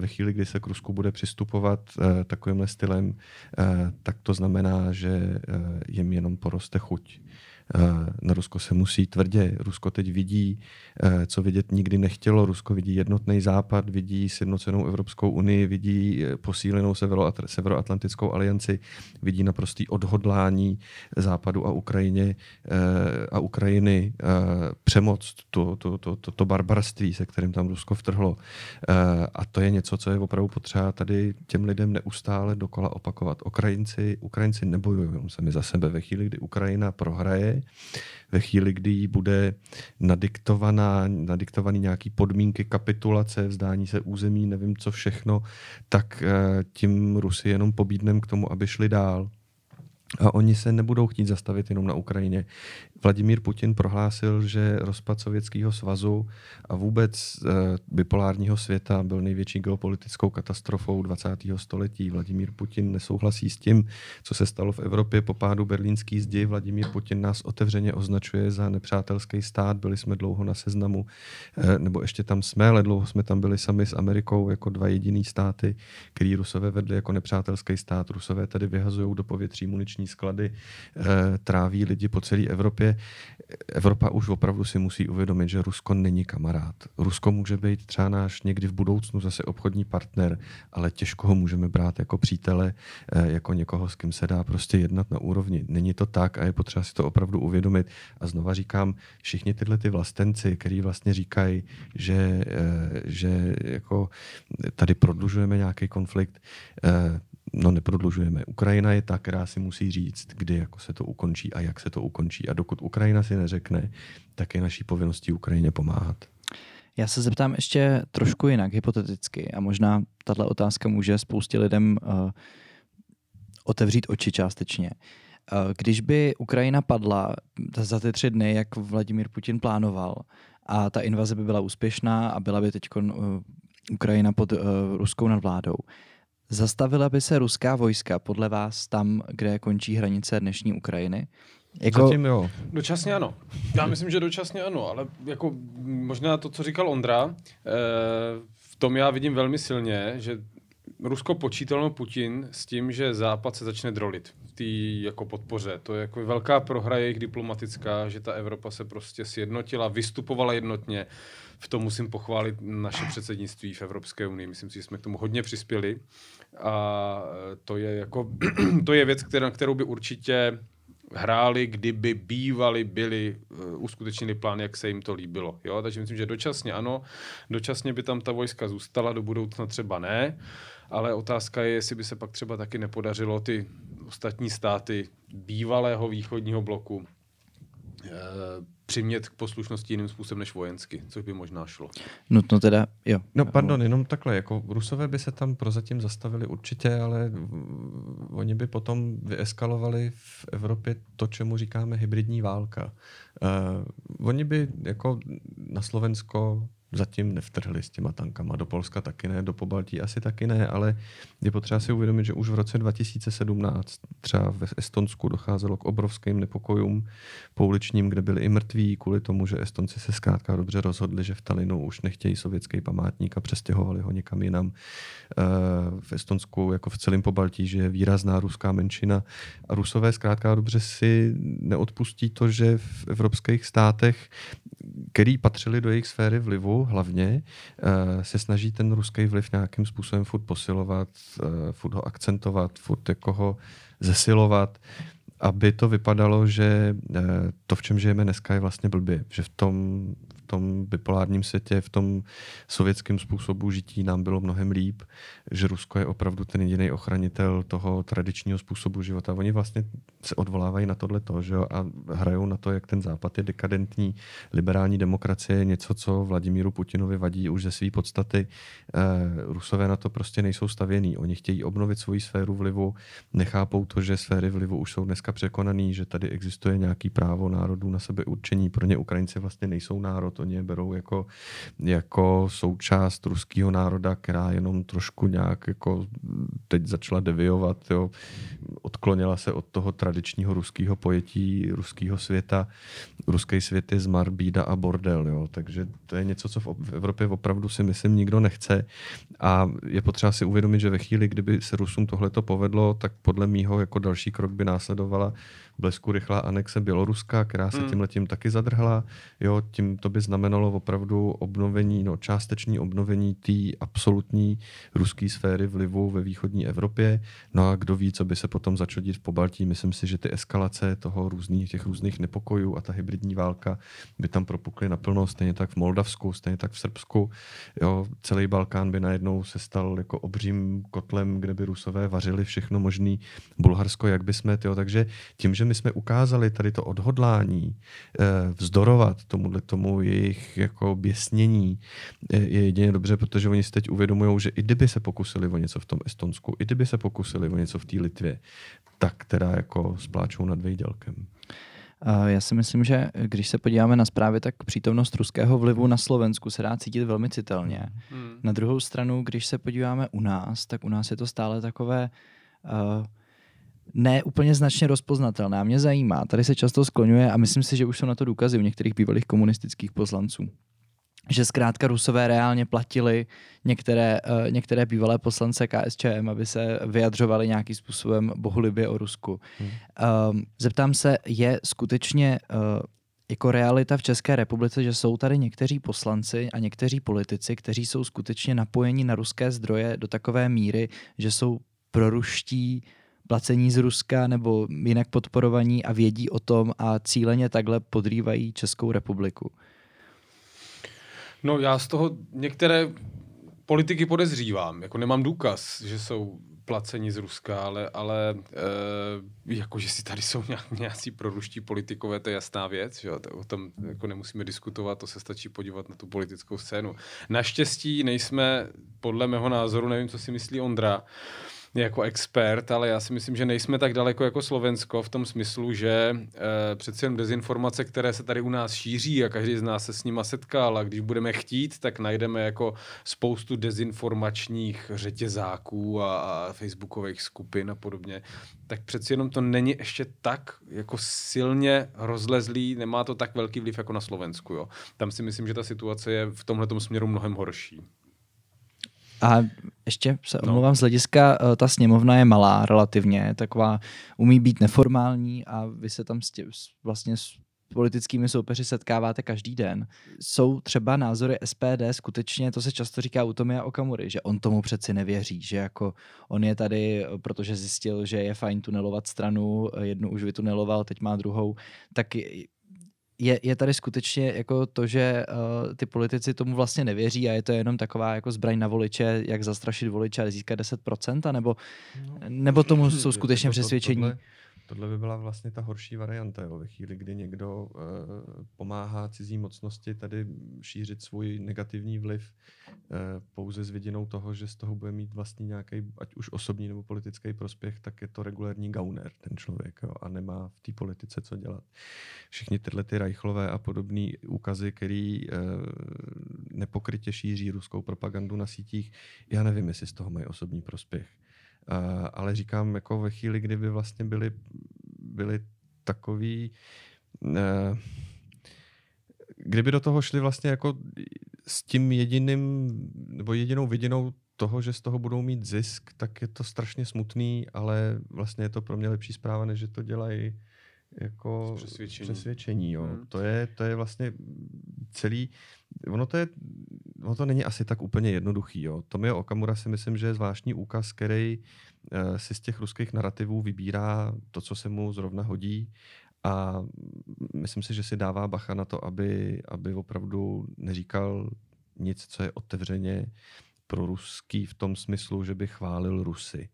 Ve chvíli, kdy se k Rusku bude přistupovat takovýmhle stylem, Eh, tak to znamená, že eh, jim jenom poroste chuť. Eh, na Rusko se musí tvrdě. Rusko teď vidí, eh, co vidět nikdy nechtělo. Rusko vidí jednotný západ, vidí sjednocenou Evropskou unii, vidí eh, posílenou Severoatlantickou alianci, vidí naprostý odhodlání západu a Ukrajině a Ukrajiny přemoct to, to, to, to, to barbarství, se kterým tam Rusko vtrhlo. A to je něco, co je opravdu potřeba tady těm lidem neustále dokola opakovat. Ukrajinci, Ukrajinci nebojují sami za sebe. Ve chvíli, kdy Ukrajina prohraje, ve chvíli, kdy jí bude nadiktovaná, nadiktovaný nějaký podmínky kapitulace, vzdání se území, nevím co všechno, tak eh, tím Rusy jenom pobídnem k tomu, aby šli dál. A oni se nebudou chtít zastavit jenom na Ukrajině. Vladimír Putin prohlásil, že rozpad Sovětského svazu a vůbec e, bipolárního světa byl největší geopolitickou katastrofou 20. století. Vladimír Putin nesouhlasí s tím, co se stalo v Evropě po pádu berlínský zdi. Vladimír Putin nás otevřeně označuje za nepřátelský stát. Byli jsme dlouho na seznamu, e, nebo ještě tam jsme, ale dlouho jsme tam byli sami s Amerikou jako dva jediný státy, který Rusové vedli jako nepřátelský stát. Rusové tady vyhazují do povětří muniční sklady, e, tráví lidi po celé Evropě sobě Evropa už opravdu si musí uvědomit, že Rusko není kamarád. Rusko může být třeba náš někdy v budoucnu zase obchodní partner, ale těžko ho můžeme brát jako přítele, eh, jako někoho, s kým se dá prostě jednat na úrovni. Není to tak a je potřeba si to opravdu uvědomit. A znova říkám, všichni tyhle ty vlastenci, kteří vlastně říkají, že, eh, že jako tady prodlužujeme nějaký konflikt, eh, no neprodlužujeme. Ukrajina je ta, která si musí říct, kdy jako se to ukončí a jak se to ukončí. A dokud Ukrajina si neřekne, tak je naší povinností Ukrajině pomáhat. Já se zeptám ještě trošku jinak, hypoteticky, a možná tahle otázka může spoustě lidem uh, otevřít oči částečně. Uh, když by Ukrajina padla za ty tři dny, jak Vladimír Putin plánoval, a ta invaze by byla úspěšná a byla by teď uh, Ukrajina pod uh, ruskou nadvládou, Zastavila by se ruská vojska podle vás tam, kde končí hranice dnešní Ukrajiny? Jako... Zatím jo. Dočasně ano. Já myslím, že dočasně ano, ale jako možná to, co říkal Ondra, eh, v tom já vidím velmi silně, že Rusko počítalo Putin s tím, že Západ se začne drolit v té jako podpoře. To je jako velká prohra jejich diplomatická, že ta Evropa se prostě sjednotila, vystupovala jednotně v tom musím pochválit naše předsednictví v Evropské unii. Myslím si, že jsme k tomu hodně přispěli. A to je, jako, to je věc, která, kterou by určitě hráli, kdyby bývali, byli, uh, uskutečnili plán, jak se jim to líbilo. Jo? Takže myslím, že dočasně ano, dočasně by tam ta vojska zůstala, do budoucna třeba ne, ale otázka je, jestli by se pak třeba taky nepodařilo ty ostatní státy bývalého východního bloku uh, přimět k poslušnosti jiným způsobem než vojensky, což by možná šlo. Nutno teda, jo. No pardon, jenom takhle, jako Rusové by se tam prozatím zastavili určitě, ale oni by potom vyeskalovali v Evropě to, čemu říkáme hybridní válka. Uh, oni by jako na Slovensko zatím nevtrhli s těma tankama. Do Polska taky ne, do Pobaltí asi taky ne, ale je potřeba si uvědomit, že už v roce 2017 třeba ve Estonsku docházelo k obrovským nepokojům pouličním, kde byli i mrtví kvůli tomu, že Estonci se zkrátka dobře rozhodli, že v Talinu už nechtějí sovětský památník a přestěhovali ho někam jinam. Eh, v Estonsku, jako v celém Pobaltí, že je výrazná ruská menšina a Rusové zkrátka dobře si neodpustí to, že v evropských státech, který patřili do jejich sféry vlivu, hlavně uh, se snaží ten ruský vliv nějakým způsobem furt posilovat, uh, furt ho akcentovat, furt jako ho zesilovat, aby to vypadalo, že uh, to, v čem žijeme dneska, je vlastně blbě. Že v tom, tom bipolárním světě, v tom sovětském způsobu žití nám bylo mnohem líp, že Rusko je opravdu ten jediný ochranitel toho tradičního způsobu života. Oni vlastně se odvolávají na tohle to, že jo, a hrajou na to, jak ten západ je dekadentní. Liberální demokracie je něco, co Vladimíru Putinovi vadí už ze své podstaty. Eh, Rusové na to prostě nejsou stavěný. Oni chtějí obnovit svoji sféru vlivu, nechápou to, že sféry vlivu už jsou dneska překonaný, že tady existuje nějaký právo národů na sebe určení. Pro ně Ukrajinci vlastně nejsou národ, Oni je berou jako, jako součást ruského národa, která jenom trošku nějak jako teď začala deviovat, jo. odklonila se od toho tradičního ruského pojetí ruského světa. Ruský svět je zmar, bída a bordel. Jo. Takže to je něco, co v Evropě opravdu si myslím nikdo nechce. A je potřeba si uvědomit, že ve chvíli, kdyby se Rusům tohleto povedlo, tak podle mýho jako další krok by následovala blesku rychlá anexe Běloruska, která se hmm. tím letím taky zadrhla. Jo, tím to by znamenalo opravdu obnovení, no, částečný obnovení té absolutní ruské sféry vlivu ve východní Evropě. No a kdo ví, co by se potom začalo dít v Pobaltí. Myslím si, že ty eskalace toho různých, těch různých nepokojů a ta hybridní válka by tam propukly naplno, stejně tak v Moldavsku, stejně tak v Srbsku. Jo, celý Balkán by najednou se stal jako obřím kotlem, kde by Rusové vařili všechno možný. Bulharsko, jak by jsme, tyjo, takže tím, že my jsme ukázali tady to odhodlání eh, vzdorovat tomuhle tomu jejich jako běsnění, eh, je jedině dobře, protože oni si teď uvědomují, že i kdyby se pokusili o něco v tom Estonsku, i kdyby se pokusili o něco v té Litvě, tak teda jako spláčou nad vejdělkem. Já si myslím, že když se podíváme na zprávy, tak přítomnost ruského vlivu na Slovensku se dá cítit velmi citelně. Hmm. Na druhou stranu, když se podíváme u nás, tak u nás je to stále takové uh, ne úplně značně rozpoznatelné. A mě zajímá, tady se často skloňuje a myslím si, že už jsou na to důkazy u některých bývalých komunistických poslanců, že zkrátka Rusové reálně platili některé, uh, některé bývalé poslance KSČM, aby se vyjadřovali nějakým způsobem bohulibě o Rusku. Hmm. Uh, zeptám se, je skutečně uh, jako realita v České republice, že jsou tady někteří poslanci a někteří politici, kteří jsou skutečně napojeni na ruské zdroje do takové míry, že jsou proruští, placení z Ruska nebo jinak podporovaní a vědí o tom a cíleně takhle podrývají Českou republiku. No já z toho některé politiky podezřívám. Jako nemám důkaz, že jsou placení z Ruska, ale, ale e, jako, že si tady jsou nějak, nějací proruští politikové, to je jasná věc, že o tom jako nemusíme diskutovat, to se stačí podívat na tu politickou scénu. Naštěstí nejsme, podle mého názoru, nevím, co si myslí Ondra, jako expert, ale já si myslím, že nejsme tak daleko jako Slovensko v tom smyslu, že e, přeci jen dezinformace, které se tady u nás šíří a každý z nás se s nima setkal a když budeme chtít, tak najdeme jako spoustu dezinformačních řetězáků a, a facebookových skupin a podobně, tak přeci jenom to není ještě tak jako silně rozlezlý, nemá to tak velký vliv jako na Slovensku. Jo. Tam si myslím, že ta situace je v tomhle směru mnohem horší. A ještě se no. omlouvám, no. z hlediska, eh, ta sněmovna je malá relativně, taková umí být neformální a vy se tam s tě, vlastně s politickými soupeři setkáváte každý den. Jsou třeba názory SPD skutečně, to se často říká u Tomia Okamury, že on tomu přeci nevěří, že jako on je tady, eh, protože zjistil, že je fajn tunelovat stranu, eh, jednu už vytuneloval, teď má druhou, tak je, je tady skutečně jako to, že uh, ty politici tomu vlastně nevěří a je to jenom taková jako zbraň na voliče, jak zastrašit voliče a získat 10%, nebo, no, nebo tomu jsou skutečně přesvědčení? Tohle, Tohle by byla vlastně ta horší varianta, jo, ve chvíli, kdy někdo uh, pomáhá cizí mocnosti tady šířit svůj negativní vliv uh, pouze s vidinou toho, že z toho bude mít vlastně nějaký, ať už osobní nebo politický prospěch, tak je to regulární gauner, ten člověk, jo, a nemá v té politice co dělat. Všichni tyhle ty Reichlové a podobné úkazy, který uh, nepokrytě šíří ruskou propagandu na sítích, já nevím, jestli z toho mají osobní prospěch. Uh, ale říkám, jako ve chvíli, kdyby vlastně byli, byli takový, uh, kdyby do toho šli vlastně jako s tím jediným, nebo jedinou vidinou toho, že z toho budou mít zisk, tak je to strašně smutný, ale vlastně je to pro mě lepší zpráva, než že to dělají jako přesvědčení. přesvědčení jo. Hmm. To, je, to je vlastně celý, ono to, je, ono to není asi tak úplně jednoduchý. Jo. Tomio Okamura si myslím, že je zvláštní úkaz, který uh, si z těch ruských narrativů vybírá to, co se mu zrovna hodí a myslím si, že si dává bacha na to, aby, aby opravdu neříkal nic, co je otevřeně pro ruský v tom smyslu, že by chválil Rusy.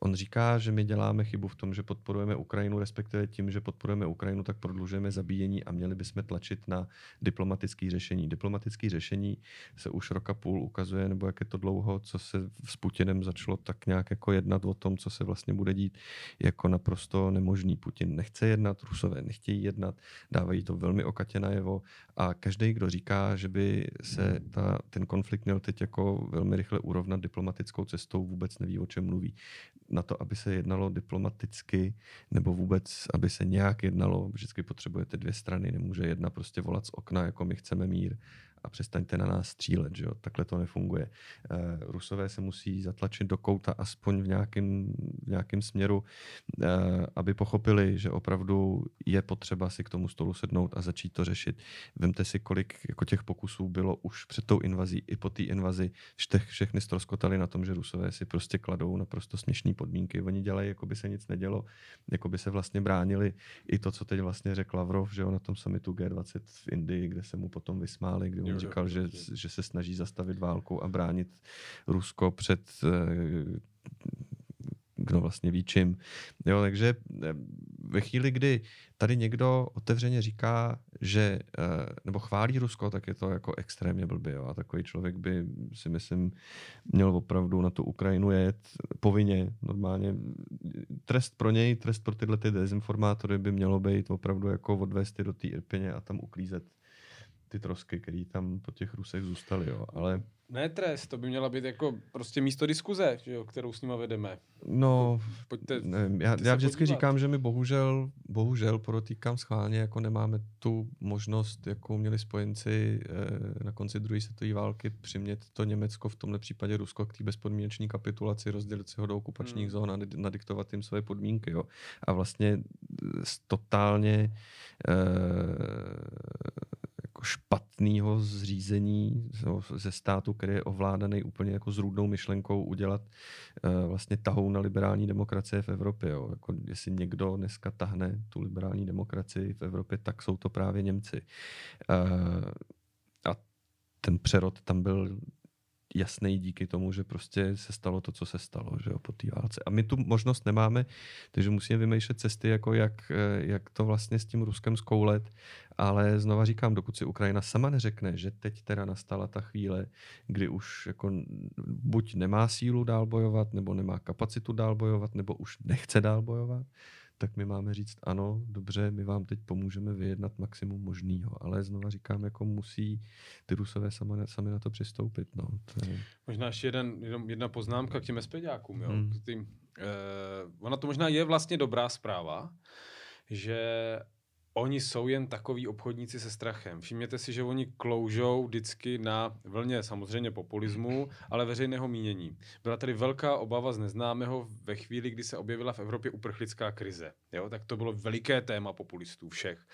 On říká, že my děláme chybu v tom, že podporujeme Ukrajinu, respektive tím, že podporujeme Ukrajinu, tak prodlužujeme zabíjení a měli bychom tlačit na diplomatické řešení. Diplomatické řešení se už roka půl ukazuje, nebo jak je to dlouho, co se s Putinem začalo tak nějak jako jednat o tom, co se vlastně bude dít, jako naprosto nemožný. Putin nechce jednat, Rusové nechtějí jednat, dávají to velmi okatě najevo a každý, kdo říká, že by se ta, ten konflikt měl teď jako velmi rychle urovnat diplomatickou cestou, vůbec neví, o čem mluví na to, aby se jednalo diplomaticky, nebo vůbec, aby se nějak jednalo, vždycky potřebujete dvě strany, nemůže jedna prostě volat z okna, jako my chceme mír a přestaňte na nás střílet, že jo? takhle to nefunguje. Uh, Rusové se musí zatlačit do kouta aspoň v nějakém, v nějakém směru, uh, aby pochopili, že opravdu je potřeba si k tomu stolu sednout a začít to řešit. Vemte si, kolik jako těch pokusů bylo už před tou invazí i po té invazi. Všechny stroskotali na tom, že Rusové si prostě kladou naprosto směšné podmínky. Oni dělají, jako by se nic nedělo, jako by se vlastně bránili i to, co teď vlastně řekl Lavrov, že jo, na tom summitu G20 v Indii, kde se mu potom vysmáli, kdy On říkal, že, že se snaží zastavit válku a bránit Rusko před eh, kdo vlastně ví čím. Jo, takže eh, ve chvíli, kdy tady někdo otevřeně říká, že, eh, nebo chválí Rusko, tak je to jako extrémně blbý. Jo. A takový člověk by si myslím měl opravdu na tu Ukrajinu jet povinně. Normálně trest pro něj, trest pro tyhle ty dezinformátory by mělo být opravdu jako odvést do té Irpině a tam uklízet ty trosky, které tam po těch Rusech zůstaly, jo. Ale ne trest, to by měla být jako prostě místo diskuze, že jo, kterou s nima vedeme. No, Pojďte, nevím, já, já vždycky podívat. říkám, že my bohužel, bohužel podotýkám schválně, jako nemáme tu možnost, jakou měli spojenci eh, na konci druhé světové války přimět to Německo, v tomhle případě Rusko, k té bezpodmínečné kapitulaci, rozdělit si ho do okupačních hmm. zón a nadiktovat jim své podmínky. Jo. A vlastně totálně eh, jako špatného zřízení ze státu, který je ovládaný úplně jako zrůdnou myšlenkou udělat uh, vlastně tahou na liberální demokracie v Evropě. Jo. Jako jestli někdo dneska tahne tu liberální demokracii v Evropě, tak jsou to právě Němci. Uh, a ten přerod tam byl jasný díky tomu, že prostě se stalo to, co se stalo že jo, po té válce. A my tu možnost nemáme, takže musíme vymýšlet cesty, jako jak, eh, jak to vlastně s tím Ruskem zkoulet. Ale znova říkám, dokud si Ukrajina sama neřekne, že teď teda nastala ta chvíle, kdy už jako buď nemá sílu dál bojovat, nebo nemá kapacitu dál bojovat, nebo už nechce dál bojovat, tak my máme říct ano, dobře, my vám teď pomůžeme vyjednat maximum možného. Ale znova říkám, jako musí ty Rusové sami, sami na to přistoupit. No. To je... Možná ještě jeden, jedna poznámka k těm SPďákům. Jo? Hmm. K tým, eh, ona to možná je vlastně dobrá zpráva, že oni jsou jen takový obchodníci se strachem. Všimněte si, že oni kloužou vždycky na vlně samozřejmě populismu, ale veřejného mínění. Byla tady velká obava z neznámého ve chvíli, kdy se objevila v Evropě uprchlická krize. Jo? Tak to bylo veliké téma populistů všech.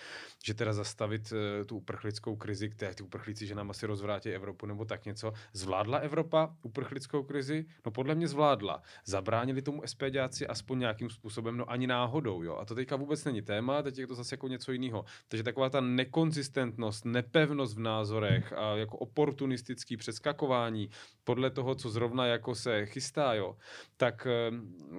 Že teda zastavit uh, tu uprchlickou krizi, které ty uprchlíci, že nám asi rozvrátí Evropu nebo tak něco. Zvládla Evropa uprchlickou krizi? No podle mě zvládla. Zabránili tomu SPDáci aspoň nějakým způsobem, no ani náhodou. Jo? A to teďka vůbec není téma, teď je to zase jako něco jiného. Takže taková ta nekonzistentnost, nepevnost v názorech a jako oportunistický přeskakování podle toho, co zrovna jako se chystá, jo, tak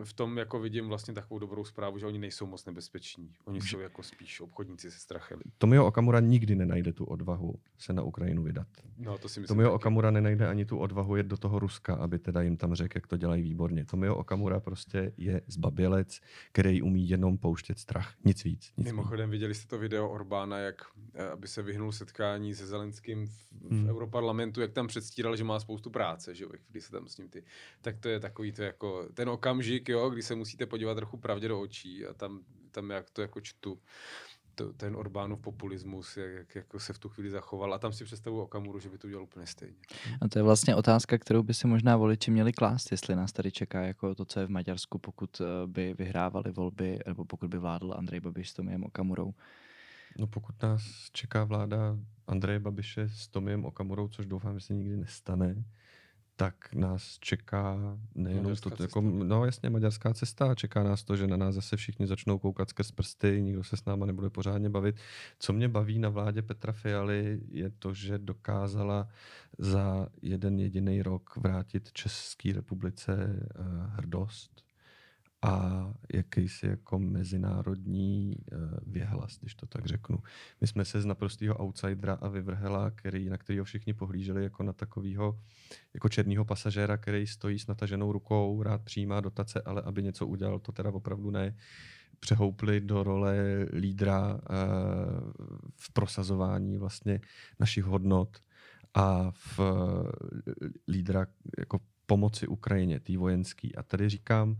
v tom jako vidím vlastně takovou dobrou zprávu, že oni nejsou moc nebezpeční. Oni jsou jako spíš obchodníci se strachem. Tomio Okamura nikdy nenajde tu odvahu se na Ukrajinu vydat. No, to si myslím. Tomio taky. Okamura nenajde ani tu odvahu jet do toho Ruska, aby teda jim tam řekl, jak to dělají výborně. Tomio Okamura prostě je zbabělec, který umí jenom pouštět strach. Nic víc. Nic Mimochodem, viděli jste to video Orbána, jak eh, aby se vyhnul setkání se Zelenským v, v hmm. Europarlamentu, jak tam předstíral, že má spoustu práce, že jo, když se tam s ním ty. Tak to je takový to jako ten okamžik, jo, kdy se musíte podívat trochu pravdě do očí a tam, tam jak to jako čtu to, ten Orbánův populismus, jak, jak jako se v tu chvíli zachoval. A tam si představuji Okamuru, že by to udělal úplně stejně. A to je vlastně otázka, kterou by si možná voliči měli klást, jestli nás tady čeká jako to, co je v Maďarsku, pokud eh, by vyhrávali volby, nebo pokud by vládl Andrej Babiš s Tomiem Okamurou. No pokud nás čeká vláda Andreje Babiše s Tomiem Okamurou, což doufám, že se nikdy nestane, tak nás čeká nejenom to, jako, no jasně, maďarská cesta, čeká nás to, že na nás zase všichni začnou koukat skrz prsty, nikdo se s náma nebude pořádně bavit. Co mě baví na vládě Petra Fialy je to, že dokázala za jeden jediný rok vrátit České republice uh, hrdost, a jakýsi jako mezinárodní uh, věhlas, když to tak řeknu. My jsme se z naprostého outsidera a vyvrhela, který, na kterého všichni pohlíželi jako na takového jako černého pasažéra, který stojí s nataženou rukou, rád přijímá dotace, ale aby něco udělal, to teda opravdu ne přehoupli do role lídra uh, v prosazování vlastně našich hodnot a v uh, lídra jako pomoci Ukrajině, tý vojenský. A tady říkám,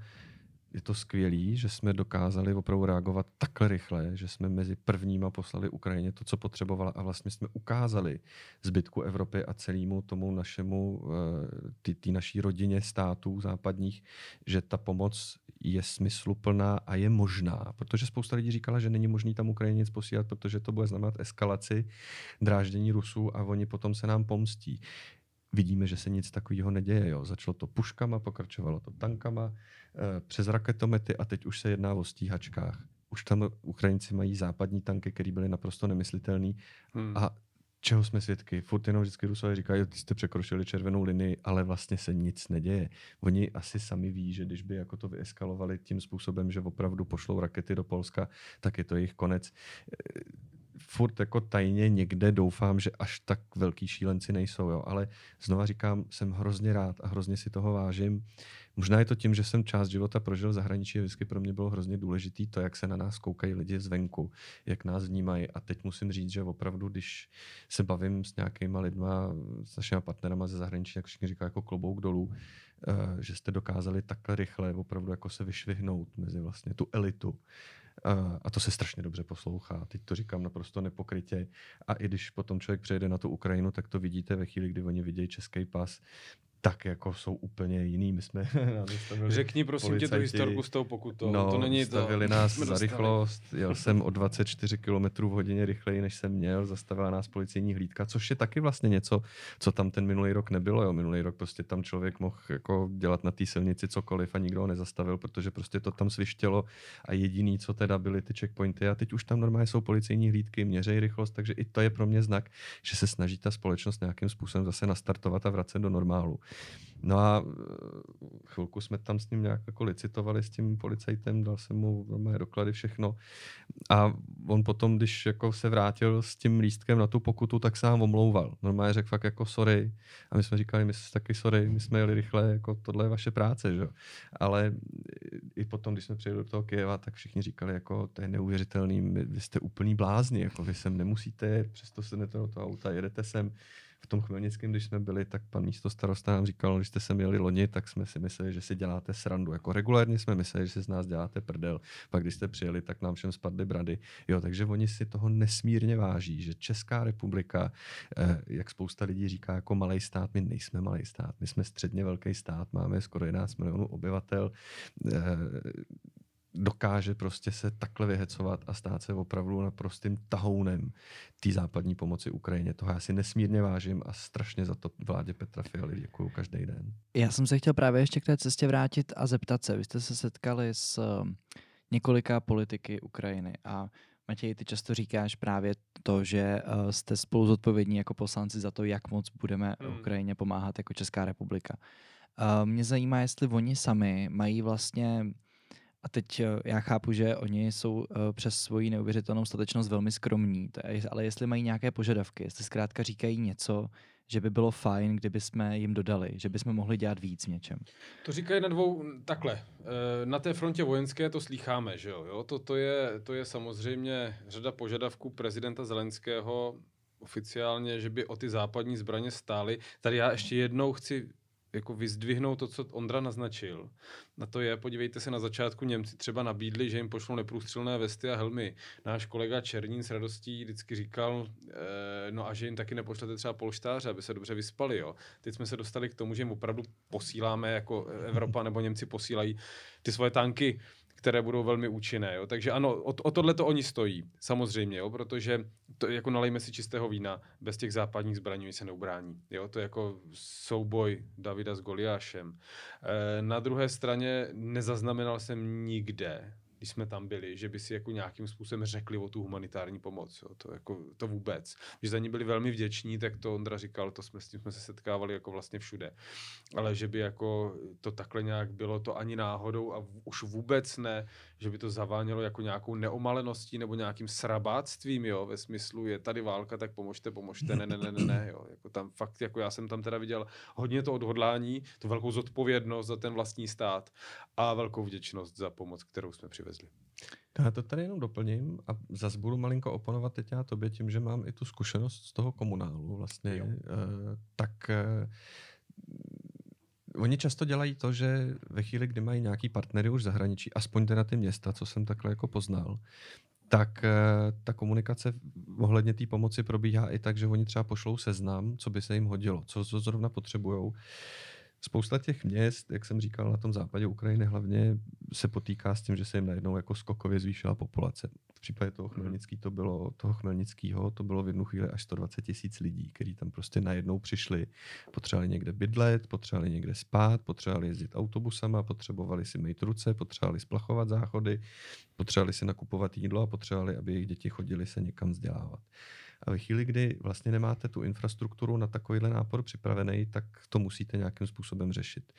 je to skvělý, že jsme dokázali opravdu reagovat takhle rychle, že jsme mezi prvníma poslali Ukrajině to, co potřebovala a vlastně jsme ukázali zbytku Evropy a celému tomu našemu, eh, ty, ty naší rodině států západních, že ta pomoc je smysluplná a je možná, protože spousta lidí říkala, že není možný tam Ukrajině nic posílat, protože to bude znamenat eskalaci, dráždění Rusů a oni potom se nám pomstí vidíme, že se nic takového neděje. Jo. Začalo to puškama, pokračovalo to tankama, přes raketomety a teď už se jedná o stíhačkách. Už tam Ukrajinci mají západní tanky, které byly naprosto nemyslitelné. Hmm. A čeho jsme svědky? Furt jenom vždycky Rusové říkají, že jste překročili červenou linii, ale vlastně se nic neděje. Oni asi sami ví, že když by jako to vyeskalovali tím způsobem, že opravdu pošlou rakety do Polska, tak je to jejich konec furt jako tajně někde doufám, že až tak velký šílenci nejsou, jo. ale znova říkám, jsem hrozně rád a hrozně si toho vážím. Možná je to tím, že jsem část života prožil v zahraničí, vždycky pro mě bylo hrozně důležitý to, jak se na nás koukají lidi zvenku, jak nás vnímají. A teď musím říct, že opravdu, když se bavím s nějakýma lidma, s našimi partnerama ze zahraničí, jak všichni říkají jako klobouk dolů, eh, že jste dokázali takhle rychle opravdu jako se vyšvihnout mezi vlastně tu elitu a to se strašně dobře poslouchá. Teď to říkám naprosto nepokrytě. A i když potom člověk přejde na tu Ukrajinu, tak to vidíte ve chvíli, kdy oni vidějí český pas, tak jako jsou úplně jiný. My jsme Řekni prosím policajti. tě tu historku s tou pokutou. No, to není to. nás za rychlost. Jel jsem o 24 km v hodině rychleji, než jsem měl. Zastavila nás policijní hlídka, což je taky vlastně něco, co tam ten minulý rok nebylo. Jo. Minulý rok prostě tam člověk mohl jako dělat na té silnici cokoliv a nikdo ho nezastavil, protože prostě to tam svištělo a jediný, co teda byly ty checkpointy. A teď už tam normálně jsou policejní hlídky, měřejí rychlost, takže i to je pro mě znak, že se snaží ta společnost nějakým způsobem zase nastartovat a vracet do normálu. No a eh, chvilku jsme tam s ním nějak jako licitovali s tím policajtem, dal jsem mu moje doklady, všechno. A on potom, když jako se vrátil s tím lístkem na tu pokutu, tak se nám omlouval. Normálně řekl fakt jako sorry. A my jsme říkali, my jsme taky sorry, my jsme jeli rychle, jako tohle je vaše práce, že? Ale i potom, když jsme přijeli do toho Kyjeva, tak všichni říkali, jako to je neuvěřitelný, vy jste úplný blázni, jako vy sem nemusíte, přesto se do toho auta, jedete sem v tom Chmelnickém, když jsme byli, tak pan místo starosta nám říkal, když jste se měli loni, tak jsme si mysleli, že si děláte srandu. Jako regulárně jsme mysleli, že si z nás děláte prdel. Pak když jste přijeli, tak nám všem spadly brady. Jo, takže oni si toho nesmírně váží, že Česká republika, eh, jak spousta lidí říká, jako malý stát, my nejsme malý stát, my jsme středně velký stát, máme skoro 11 milionů obyvatel. Eh, dokáže prostě se takhle vyhecovat a stát se opravdu naprostým tahounem té západní pomoci Ukrajině. Toho já si nesmírně vážím a strašně za to vládě Petra Fialy děkuju každý den. Já jsem se chtěl právě ještě k té cestě vrátit a zeptat se. Vy jste se setkali s um, několika politiky Ukrajiny a Matěj, ty často říkáš právě to, že uh, jste spolu zodpovědní jako poslanci za to, jak moc budeme hmm. Ukrajině pomáhat jako Česká republika. Uh, mě zajímá, jestli oni sami mají vlastně a teď eh, já chápu, že oni jsou eh, přes svoji neuvěřitelnou statečnost velmi skromní, ale jestli mají nějaké požadavky, jestli zkrátka říkají něco, že by bylo fajn, kdyby jsme jim dodali, že bychom mohli dělat víc v něčem. To říkají na dvou, takhle, eh, na té frontě vojenské to slýcháme, že jo, to, to, je, to je samozřejmě řada požadavků prezidenta Zelenského oficiálně, že by o ty západní zbraně stály. Tady já ještě jednou chci jako vyzdvihnout to, co Ondra naznačil. Na to je, podívejte se, na začátku Němci třeba nabídli, že jim pošlou neprůstřelné vesty a helmy. Náš kolega Černín s radostí vždycky říkal, e, no a že jim taky nepošlete třeba polštáře, aby se dobře vyspali. Jo. Teď jsme se dostali k tomu, že jim opravdu posíláme, jako Evropa nebo Němci posílají ty svoje tanky které budou velmi účinné. Jo? Takže ano, o, o tohle to oni stojí, samozřejmě, jo? protože to, jako nalejme si čistého vína, bez těch západních zbraní se neubrání. Jo? To je jako souboj Davida s Goliášem. E, na druhé straně nezaznamenal jsem nikde, když jsme tam byli, že by si jako nějakým způsobem řekli o tu humanitární pomoc. Jo. To, jako, to vůbec. Že za ní byli velmi vděční, tak to Ondra říkal, to jsme s tím jsme se setkávali jako vlastně všude. Ale že by jako to takhle nějak bylo, to ani náhodou a v, už vůbec ne, že by to zavánělo jako nějakou neomaleností nebo nějakým srabáctvím, jo, ve smyslu je tady válka, tak pomožte, pomožte, ne, ne, ne, ne, ne jo. Jako tam fakt, jako já jsem tam teda viděl hodně to odhodlání, tu velkou zodpovědnost za ten vlastní stát a velkou vděčnost za pomoc, kterou jsme přivezli. Já to tady jenom doplním a zase budu malinko oponovat teď já tobě tím, že mám i tu zkušenost z toho komunálu vlastně, jo. Eh, tak eh, oni často dělají to, že ve chvíli, kdy mají nějaký partnery už zahraničí, aspoň teda ty města, co jsem takhle jako poznal, tak eh, ta komunikace ohledně té pomoci probíhá i tak, že oni třeba pošlou seznam, co by se jim hodilo, co, co zrovna potřebujou. Spousta těch měst, jak jsem říkal, na tom západě Ukrajiny hlavně se potýká s tím, že se jim najednou jako skokově zvýšila populace. V případě toho mhm. Chmelnický to bylo, toho Chmelnického to bylo v jednu chvíli až 120 tisíc lidí, kteří tam prostě najednou přišli, potřebovali někde bydlet, potřebovali někde spát, potřebovali jezdit autobusama, potřebovali si mít ruce, potřebovali splachovat záchody, potřebovali si nakupovat jídlo a potřebovali, aby jejich děti chodili se někam vzdělávat. A ve chvíli, kdy vlastně nemáte tu infrastrukturu na takovýhle nápor připravený, tak to musíte nějakým způsobem řešit.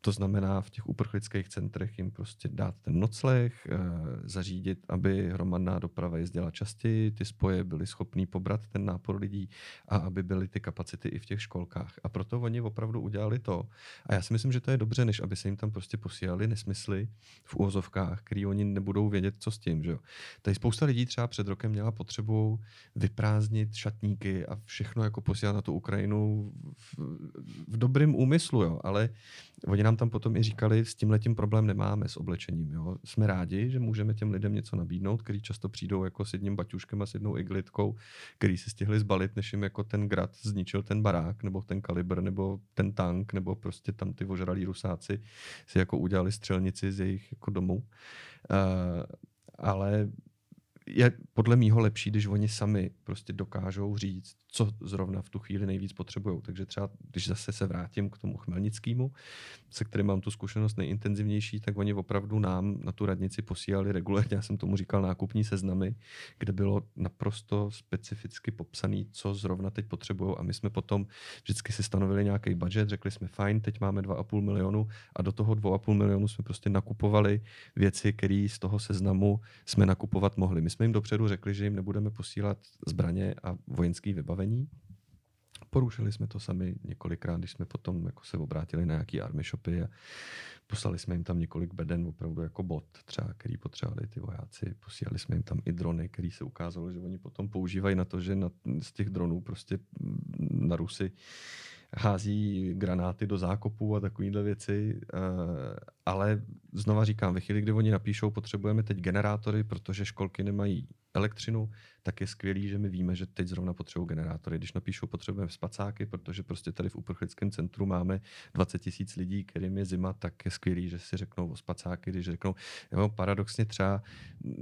To znamená v těch uprchlických centrech jim prostě dát ten nocleh, eh, zařídit, aby hromadná doprava jezdila častěji, ty spoje byly schopný pobrat ten nápor lidí a aby byly ty kapacity i v těch školkách. A proto oni opravdu udělali to. A já si myslím, že to je dobře, než aby se jim tam prostě posílali nesmysly v úvozovkách, který oni nebudou vědět, co s tím. Že jo. Tady spousta lidí třeba před rokem měla potřebu vyprázdnit šatníky a všechno jako posílat na tu Ukrajinu v, v dobrém úmyslu, jo. ale oni nám tam potom i říkali, s tím letím problém nemáme s oblečením. Jo. Jsme rádi, že můžeme těm lidem něco nabídnout, který často přijdou jako s jedním baťuškem a s jednou iglitkou, který si stihli zbalit, než jim jako ten grad zničil ten barák, nebo ten kalibr, nebo ten tank, nebo prostě tam ty ožralí rusáci si jako udělali střelnici z jejich jako domů. Uh, ale je podle mýho lepší, když oni sami prostě dokážou říct, co zrovna v tu chvíli nejvíc potřebují. Takže třeba, když zase se vrátím k tomu Chmelnickému, se kterým mám tu zkušenost nejintenzivnější, tak oni opravdu nám na tu radnici posílali regulérně, já jsem tomu říkal nákupní seznamy, kde bylo naprosto specificky popsané, co zrovna teď potřebují a my jsme potom vždycky si stanovili nějaký budget, řekli jsme fajn, teď máme 2,5 milionu a do toho 2,5 milionu jsme prostě nakupovali věci, které z toho seznamu jsme nakupovat mohli. My jsme jim dopředu řekli, že jim nebudeme posílat zbraně a vojenský vybavení. Porušili jsme to sami několikrát, když jsme potom jako se obrátili na nějaký army shopy a poslali jsme jim tam několik beden, opravdu jako bot třeba, který potřebovali ty vojáci. Posílali jsme jim tam i drony, který se ukázalo, že oni potom používají na to, že na, z těch dronů prostě na Rusy hází granáty do zákopů a takovéhle věci. Eh, ale znova říkám, ve chvíli, kdy oni napíšou, potřebujeme teď generátory, protože školky nemají elektřinu, tak je skvělý, že my víme, že teď zrovna potřebují generátory. Když napíšou, potřebujeme spacáky, protože prostě tady v uprchlickém centru máme 20 tisíc lidí, kterým je zima, tak je skvělý, že si řeknou o spacáky, když řeknou, jo, paradoxně třeba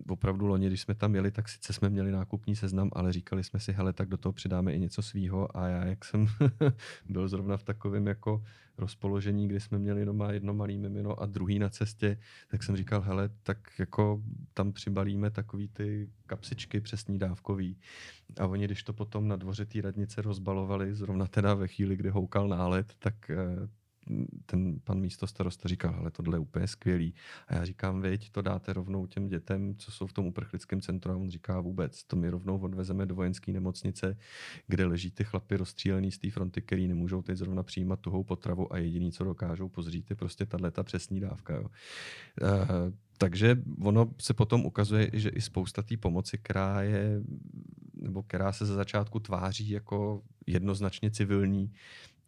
opravdu loni, když jsme tam jeli, tak sice jsme měli nákupní seznam, ale říkali jsme si, hele, tak do toho přidáme i něco svýho a já, jak jsem byl zrovna v takovém jako rozpoložení, kdy jsme měli jenom jedno malý mimino a druhý na cestě, tak jsem říkal, hele, tak jako tam přibalíme takový ty kapsičky přesní dávkový. A oni, když to potom na dvoře té radnice rozbalovali, zrovna teda ve chvíli, kdy houkal nálet, tak eh, ten pan místo starosta říkal, ale tohle je úplně skvělý. A já říkám, veď, to dáte rovnou těm dětem, co jsou v tom uprchlickém centru. A on říká vůbec, to my rovnou odvezeme do vojenské nemocnice, kde leží ty chlapy rozstřílený z té fronty, který nemůžou teď zrovna přijímat tuhou potravu a jediný, co dokážou pozřít, je prostě tahle přesní dávka. Jo. Uh, takže ono se potom ukazuje, že i spousta té pomoci, která je, nebo která se za začátku tváří jako jednoznačně civilní,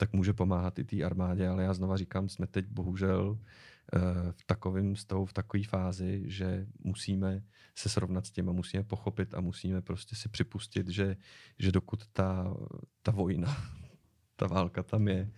tak může pomáhat i té armádě, ale já znova říkám, jsme teď bohužel eh, v takovém stavu, v takové fázi, že musíme se srovnat s tím a musíme pochopit a musíme prostě si připustit, že, že dokud ta, ta vojna, ta válka tam je,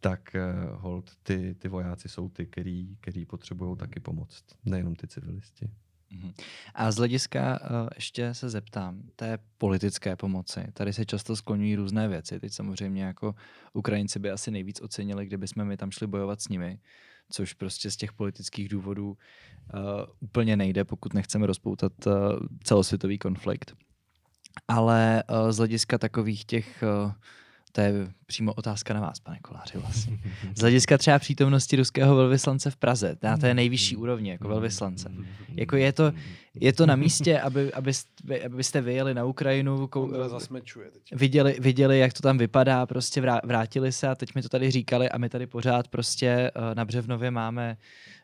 tak uh, hold ty, ty vojáci jsou ty, který, který potřebují taky pomoct, nejenom ty civilisti. Mhm. A z hlediska uh, ještě se zeptám, té politické pomoci. Tady se často skloňují různé věci. Teď samozřejmě jako Ukrajinci by asi nejvíc ocenili, kdyby jsme my tam šli bojovat s nimi, což prostě z těch politických důvodů uh, úplně nejde, pokud nechceme rozpoutat uh, celosvětový konflikt. Ale uh, z hlediska takových těch uh, to je přímo otázka na vás, pane Koláři, vlastně. Z hlediska třeba přítomnosti ruského velvyslance v Praze, na té nejvyšší úrovni, jako velvyslance. Jako je to, je to na místě, aby, abyste, abyste vyjeli na Ukrajinu, kou, viděli, viděli, jak to tam vypadá, prostě vrátili se a teď mi to tady říkali a my tady pořád prostě eh, na Břevnově máme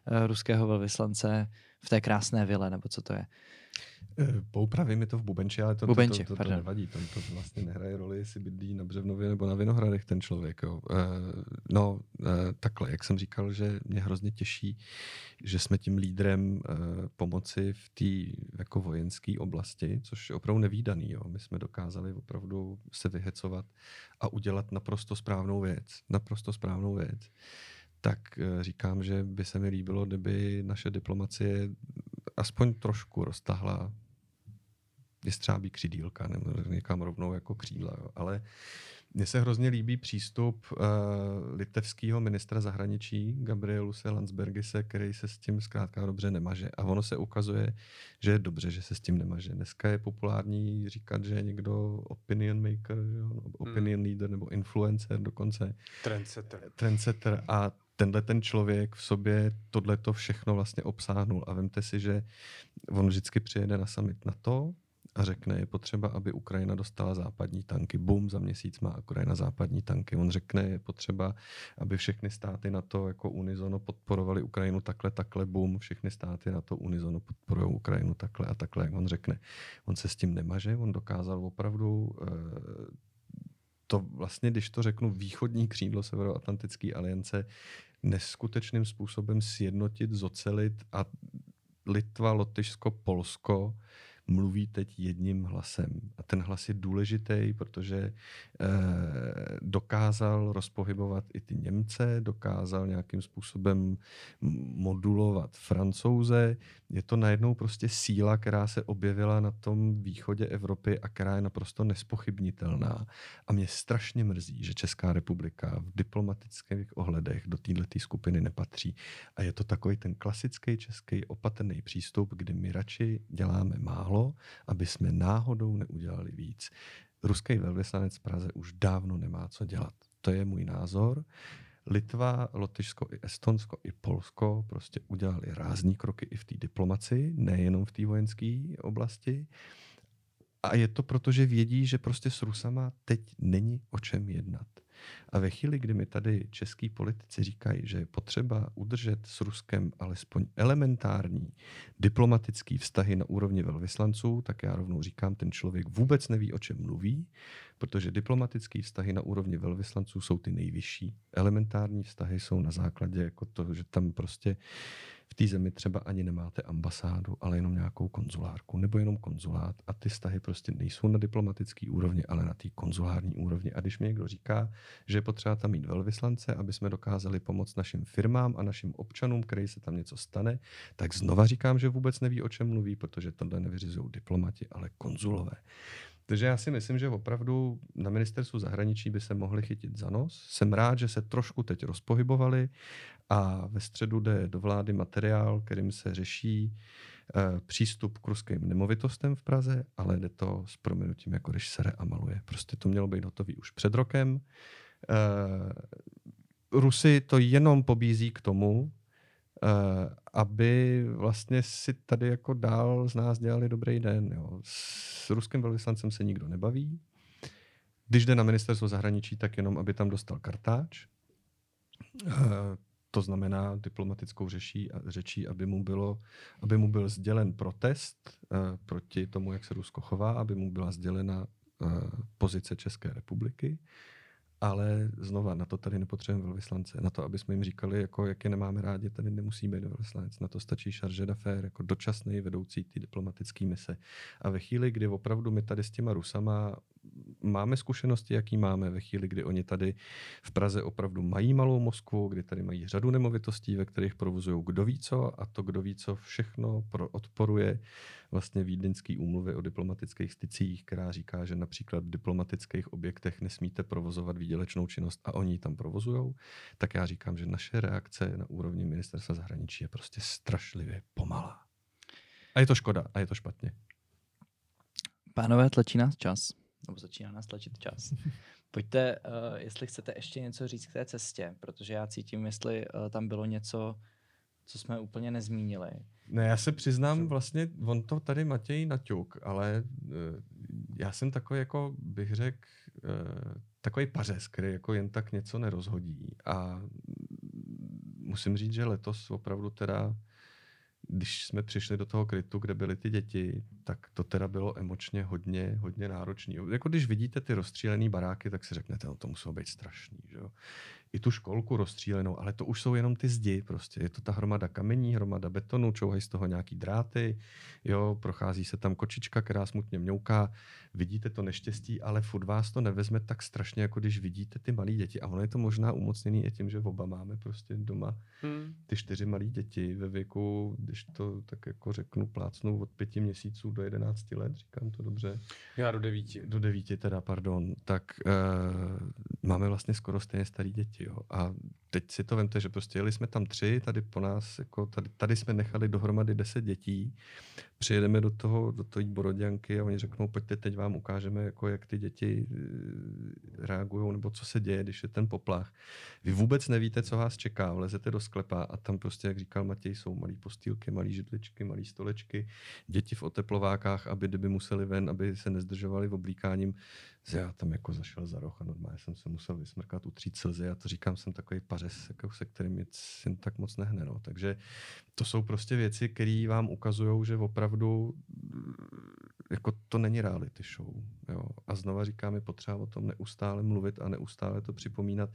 eh, ruského velvyslance v té krásné vile, nebo co to je. Eh, Poupraví mi to v Bubenči, ale to, Bubenči, to, to, to, to nevadí. To, to vlastně nehraje roli, jestli bydlí na Břevnově nebo na Vinohradech ten člověk. Jo. Uh, no, uh, takhle, jak jsem říkal, že mě hrozně těší, že jsme tím lídrem uh, pomoci v té jako vojenské oblasti, což je opravdu nevýdaný. Jo. My jsme dokázali opravdu se vyhecovat a udělat naprosto správnou věc. Naprosto správnou věc tak říkám, že by se mi líbilo, kdyby naše diplomacie aspoň trošku roztahla jestřábí křidílka, nebo někam rovnou jako křídla. Jo. Ale mně se hrozně líbí přístup uh, litevského ministra zahraničí Gabrieluse Landsbergise, který se s tím zkrátka dobře nemaže. A ono se ukazuje, že je dobře, že se s tím nemaže. Dneska je populární říkat, že je někdo opinion maker, jo, no, opinion hmm. leader nebo influencer dokonce. Trendsetter. Trendsetter. A tenhle ten člověk v sobě tohle to všechno vlastně obsáhnul. A vemte si, že on vždycky přijede na summit na to a řekne, je potřeba, aby Ukrajina dostala západní tanky. Bum, za měsíc má Ukrajina západní tanky. On řekne, je potřeba, aby všechny státy na to jako unizono podporovali Ukrajinu takhle, takhle, bum, všechny státy na to unizono podporují Ukrajinu takhle a takhle, jak on řekne. On se s tím nemaže, on dokázal opravdu eh, to vlastně, když to řeknu, východní křídlo Severoatlantické aliance neskutečným způsobem sjednotit, zocelit a Litva, Lotyšsko, Polsko mluví teď jedním hlasem. A ten hlas je důležitý, protože eh, dokázal rozpohybovat i ty Němce, dokázal nějakým způsobem modulovat Francouze. Je to najednou prostě síla, která se objevila na tom východě Evropy a která je naprosto nespochybnitelná. A mě strašně mrzí, že Česká republika v diplomatických ohledech do této skupiny nepatří. A je to takový ten klasický český opatrný přístup, kdy my radši děláme málo, aby jsme náhodou neudělali víc. Ruský velvyslanec v Praze už dávno nemá co dělat. To je můj názor. Litva, Lotyšsko i Estonsko i Polsko prostě udělali rázný kroky i v té diplomaci, nejenom v té vojenské oblasti. A je to proto, že vědí, že prostě s Rusama teď není o čem jednat. A ve chvíli, kdy mi tady český politici říkají, že je potřeba udržet s Ruskem alespoň elementární diplomatický vztahy na úrovni velvyslanců, tak já rovnou říkám, ten člověk vůbec neví, o čem mluví, protože diplomatické vztahy na úrovni velvyslanců jsou ty nejvyšší. Elementární vztahy jsou na základě jako to, že tam prostě v té zemi třeba ani nemáte ambasádu, ale jenom nějakou konzulárku nebo jenom konzulát a ty vztahy prostě nejsou na diplomatické úrovni, ale na té konzulární úrovni. A když mi někdo říká, že je potřeba tam mít velvyslance, aby jsme dokázali pomoct našim firmám a našim občanům, který se tam něco stane, tak znova říkám, že vůbec neví, o čem mluví, protože tohle nevyřizují diplomati, ale konzulové. Takže já si myslím, že opravdu na ministerstvu zahraničí by se mohli chytit za nos. Jsem rád, že se trošku teď rozpohybovali a ve středu jde do vlády materiál, kterým se řeší e, přístup k ruským nemovitostem v Praze, ale jde to s proměnutím, jako když sere a maluje. Prostě to mělo být hotový už před rokem. E, Rusy to jenom pobízí k tomu, aby vlastně si tady jako dál z nás dělali dobrý den. Jo. S ruským velvyslancem se nikdo nebaví. Když jde na ministerstvo zahraničí, tak jenom, aby tam dostal kartáč. Uh, to znamená diplomatickou řeší, řečí, aby mu, bylo, aby mu byl sdělen protest uh, proti tomu, jak se Rusko chová, aby mu byla sdělena uh, pozice České republiky ale znova, na to tady nepotřebujeme velvyslance. Na to, aby jsme jim říkali, jako, jak je nemáme rádi, tady nemusí být velvyslanec. Na to stačí charge d'affaires, jako dočasný vedoucí ty diplomatické mise. A ve chvíli, kdy opravdu my tady s těma Rusama máme zkušenosti, jaký máme ve chvíli, kdy oni tady v Praze opravdu mají malou Moskvu, kdy tady mají řadu nemovitostí, ve kterých provozují kdo ví co a to kdo ví co všechno pro odporuje vlastně Vídeňský úmluvy o diplomatických stycích, která říká, že například v diplomatických objektech nesmíte provozovat výdělečnou činnost a oni ji tam provozují, tak já říkám, že naše reakce na úrovni ministerstva zahraničí je prostě strašlivě pomalá. A je to škoda a je to špatně. Pánové, tlačí nás čas nebo začíná nás tlačit čas. Pojďte, uh, jestli chcete ještě něco říct k té cestě, protože já cítím, jestli uh, tam bylo něco, co jsme úplně nezmínili. Ne, já se přiznám, vlastně, on to tady Matěj naťuk, ale uh, já jsem takový, jako bych řekl, uh, takový pařez, který jako jen tak něco nerozhodí. A musím říct, že letos opravdu teda když jsme přišli do toho krytu, kde byly ty děti, tak to teda bylo emočně hodně, hodně náročné. Jako když vidíte ty rozstřílené baráky, tak si řeknete, no to muselo být strašný. Že jo? I tu školku rozstřílenou, ale to už jsou jenom ty zdi prostě. Je to ta hromada kamení, hromada betonu, čouhají z toho nějaký dráty, jo, prochází se tam kočička, která smutně mňouká, vidíte to neštěstí, ale furt vás to nevezme tak strašně, jako když vidíte ty malé děti. A ono je to možná umocněný i tím, že oba máme prostě doma hmm. ty čtyři malé děti ve věku, když to tak jako řeknu, plácnu od pěti měsíců do jedenácti let, říkám to dobře. Já do devíti. Do devíti teda, pardon. Tak uh, máme vlastně skoro stejně starý děti. Jo. A teď si to vemte, že prostě jeli jsme tam tři, tady po nás, jako tady, tady jsme nechali dohromady deset dětí, přijedeme do toho, do té Boroděnky a oni řeknou, pojďte, teď vám ukážeme, jako jak ty děti eh, reagují, nebo co se děje, když je ten poplach. Vy vůbec nevíte, co vás čeká, vlezete do sklepa a tam prostě, jak říkal Matěj, jsou malé postýlky, malé židličky, malé stolečky, děti v oteplovákách, aby kdyby museli ven, aby se nezdržovali v oblíkáním. Já tam jako zašel za roh a normálně jsem se musel vysmrkat, utřít slzy a to říkám, jsem takový pařez, jako se kterým nic jen tak moc nehne. No. Takže to jsou prostě věci, které vám ukazují, že opravdu jako to není reality show. Jo. A znova říkám, je potřeba o tom neustále mluvit a neustále to připomínat,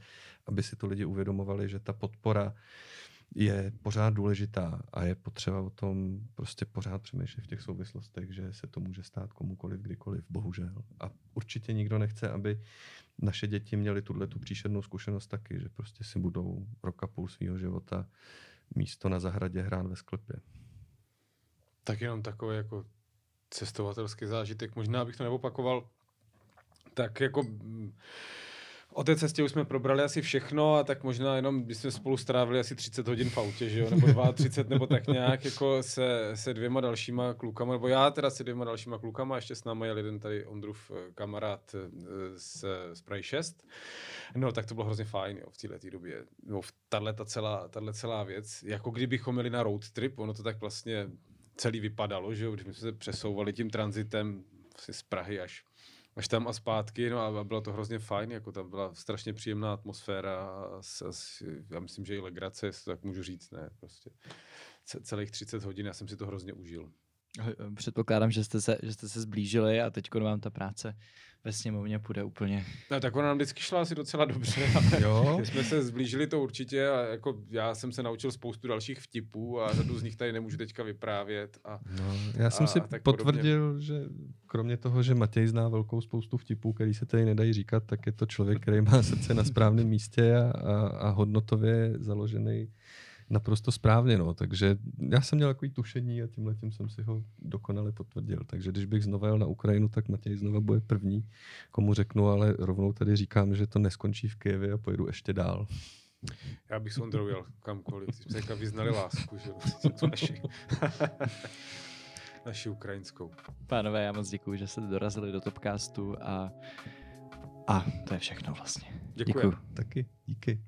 aby si to lidi uvědomovali, že ta podpora je pořád důležitá a je potřeba o tom prostě pořád přemýšlet v těch souvislostech, že se to může stát komukoliv, kdykoliv, bohužel. A určitě nikdo nechce, aby naše děti měly tuhle tu příšernou zkušenost taky, že prostě si budou roka půl svého života místo na zahradě hrát ve sklepě. Tak jenom takový jako cestovatelský zážitek, možná bych to neopakoval, tak jako O té cestě už jsme probrali asi všechno a tak možná jenom, jsme spolu strávili asi 30 hodin v autě, že jo, nebo 32, nebo tak nějak jako se, se dvěma dalšíma klukama, nebo já teda se dvěma dalšíma klukama, ještě s námi jel jeden tady Ondrův eh, kamarád eh, z, z Prahy 6. No, tak to bylo hrozně fajn, jo, v této době. No, tahle celá, tahle celá věc, jako kdybychom měli na road trip, ono to tak vlastně celý vypadalo, že jo, když jsme se přesouvali tím transitem z Prahy až až tam a zpátky, no a bylo to hrozně fajn, jako tam byla strašně příjemná atmosféra a, a, já myslím, že i legrace, tak můžu říct, ne, prostě celých 30 hodin, já jsem si to hrozně užil. Předpokládám, že jste se, že jste se zblížili a teď vám ta práce ve sněmovně půjde úplně. No, tak ona nám vždycky šla asi docela dobře. jo. jsme se zblížili to určitě a jako já jsem se naučil spoustu dalších vtipů a řadu z nich tady nemůžu teďka vyprávět. A, no, já jsem a, si a potvrdil, podobně. že kromě toho, že Matěj zná velkou spoustu vtipů, který se tady nedají říkat, tak je to člověk, který má srdce na správném místě a, a, a hodnotově založený naprosto správně, no. Takže já jsem měl takový tušení a tímhle tím jsem si ho dokonale potvrdil. Takže když bych znovu jel na Ukrajinu, tak Matěj znova bude první, komu řeknu, ale rovnou tady říkám, že to neskončí v Kijevě a pojedu ještě dál. Já bych s Ondrou jel kamkoliv. Jsme se vyznali lásku, že naši, naši ukrajinskou. Pánové, já moc děkuji, že jste dorazili do Topcastu a, a to je všechno vlastně. Děkuji. Taky, díky.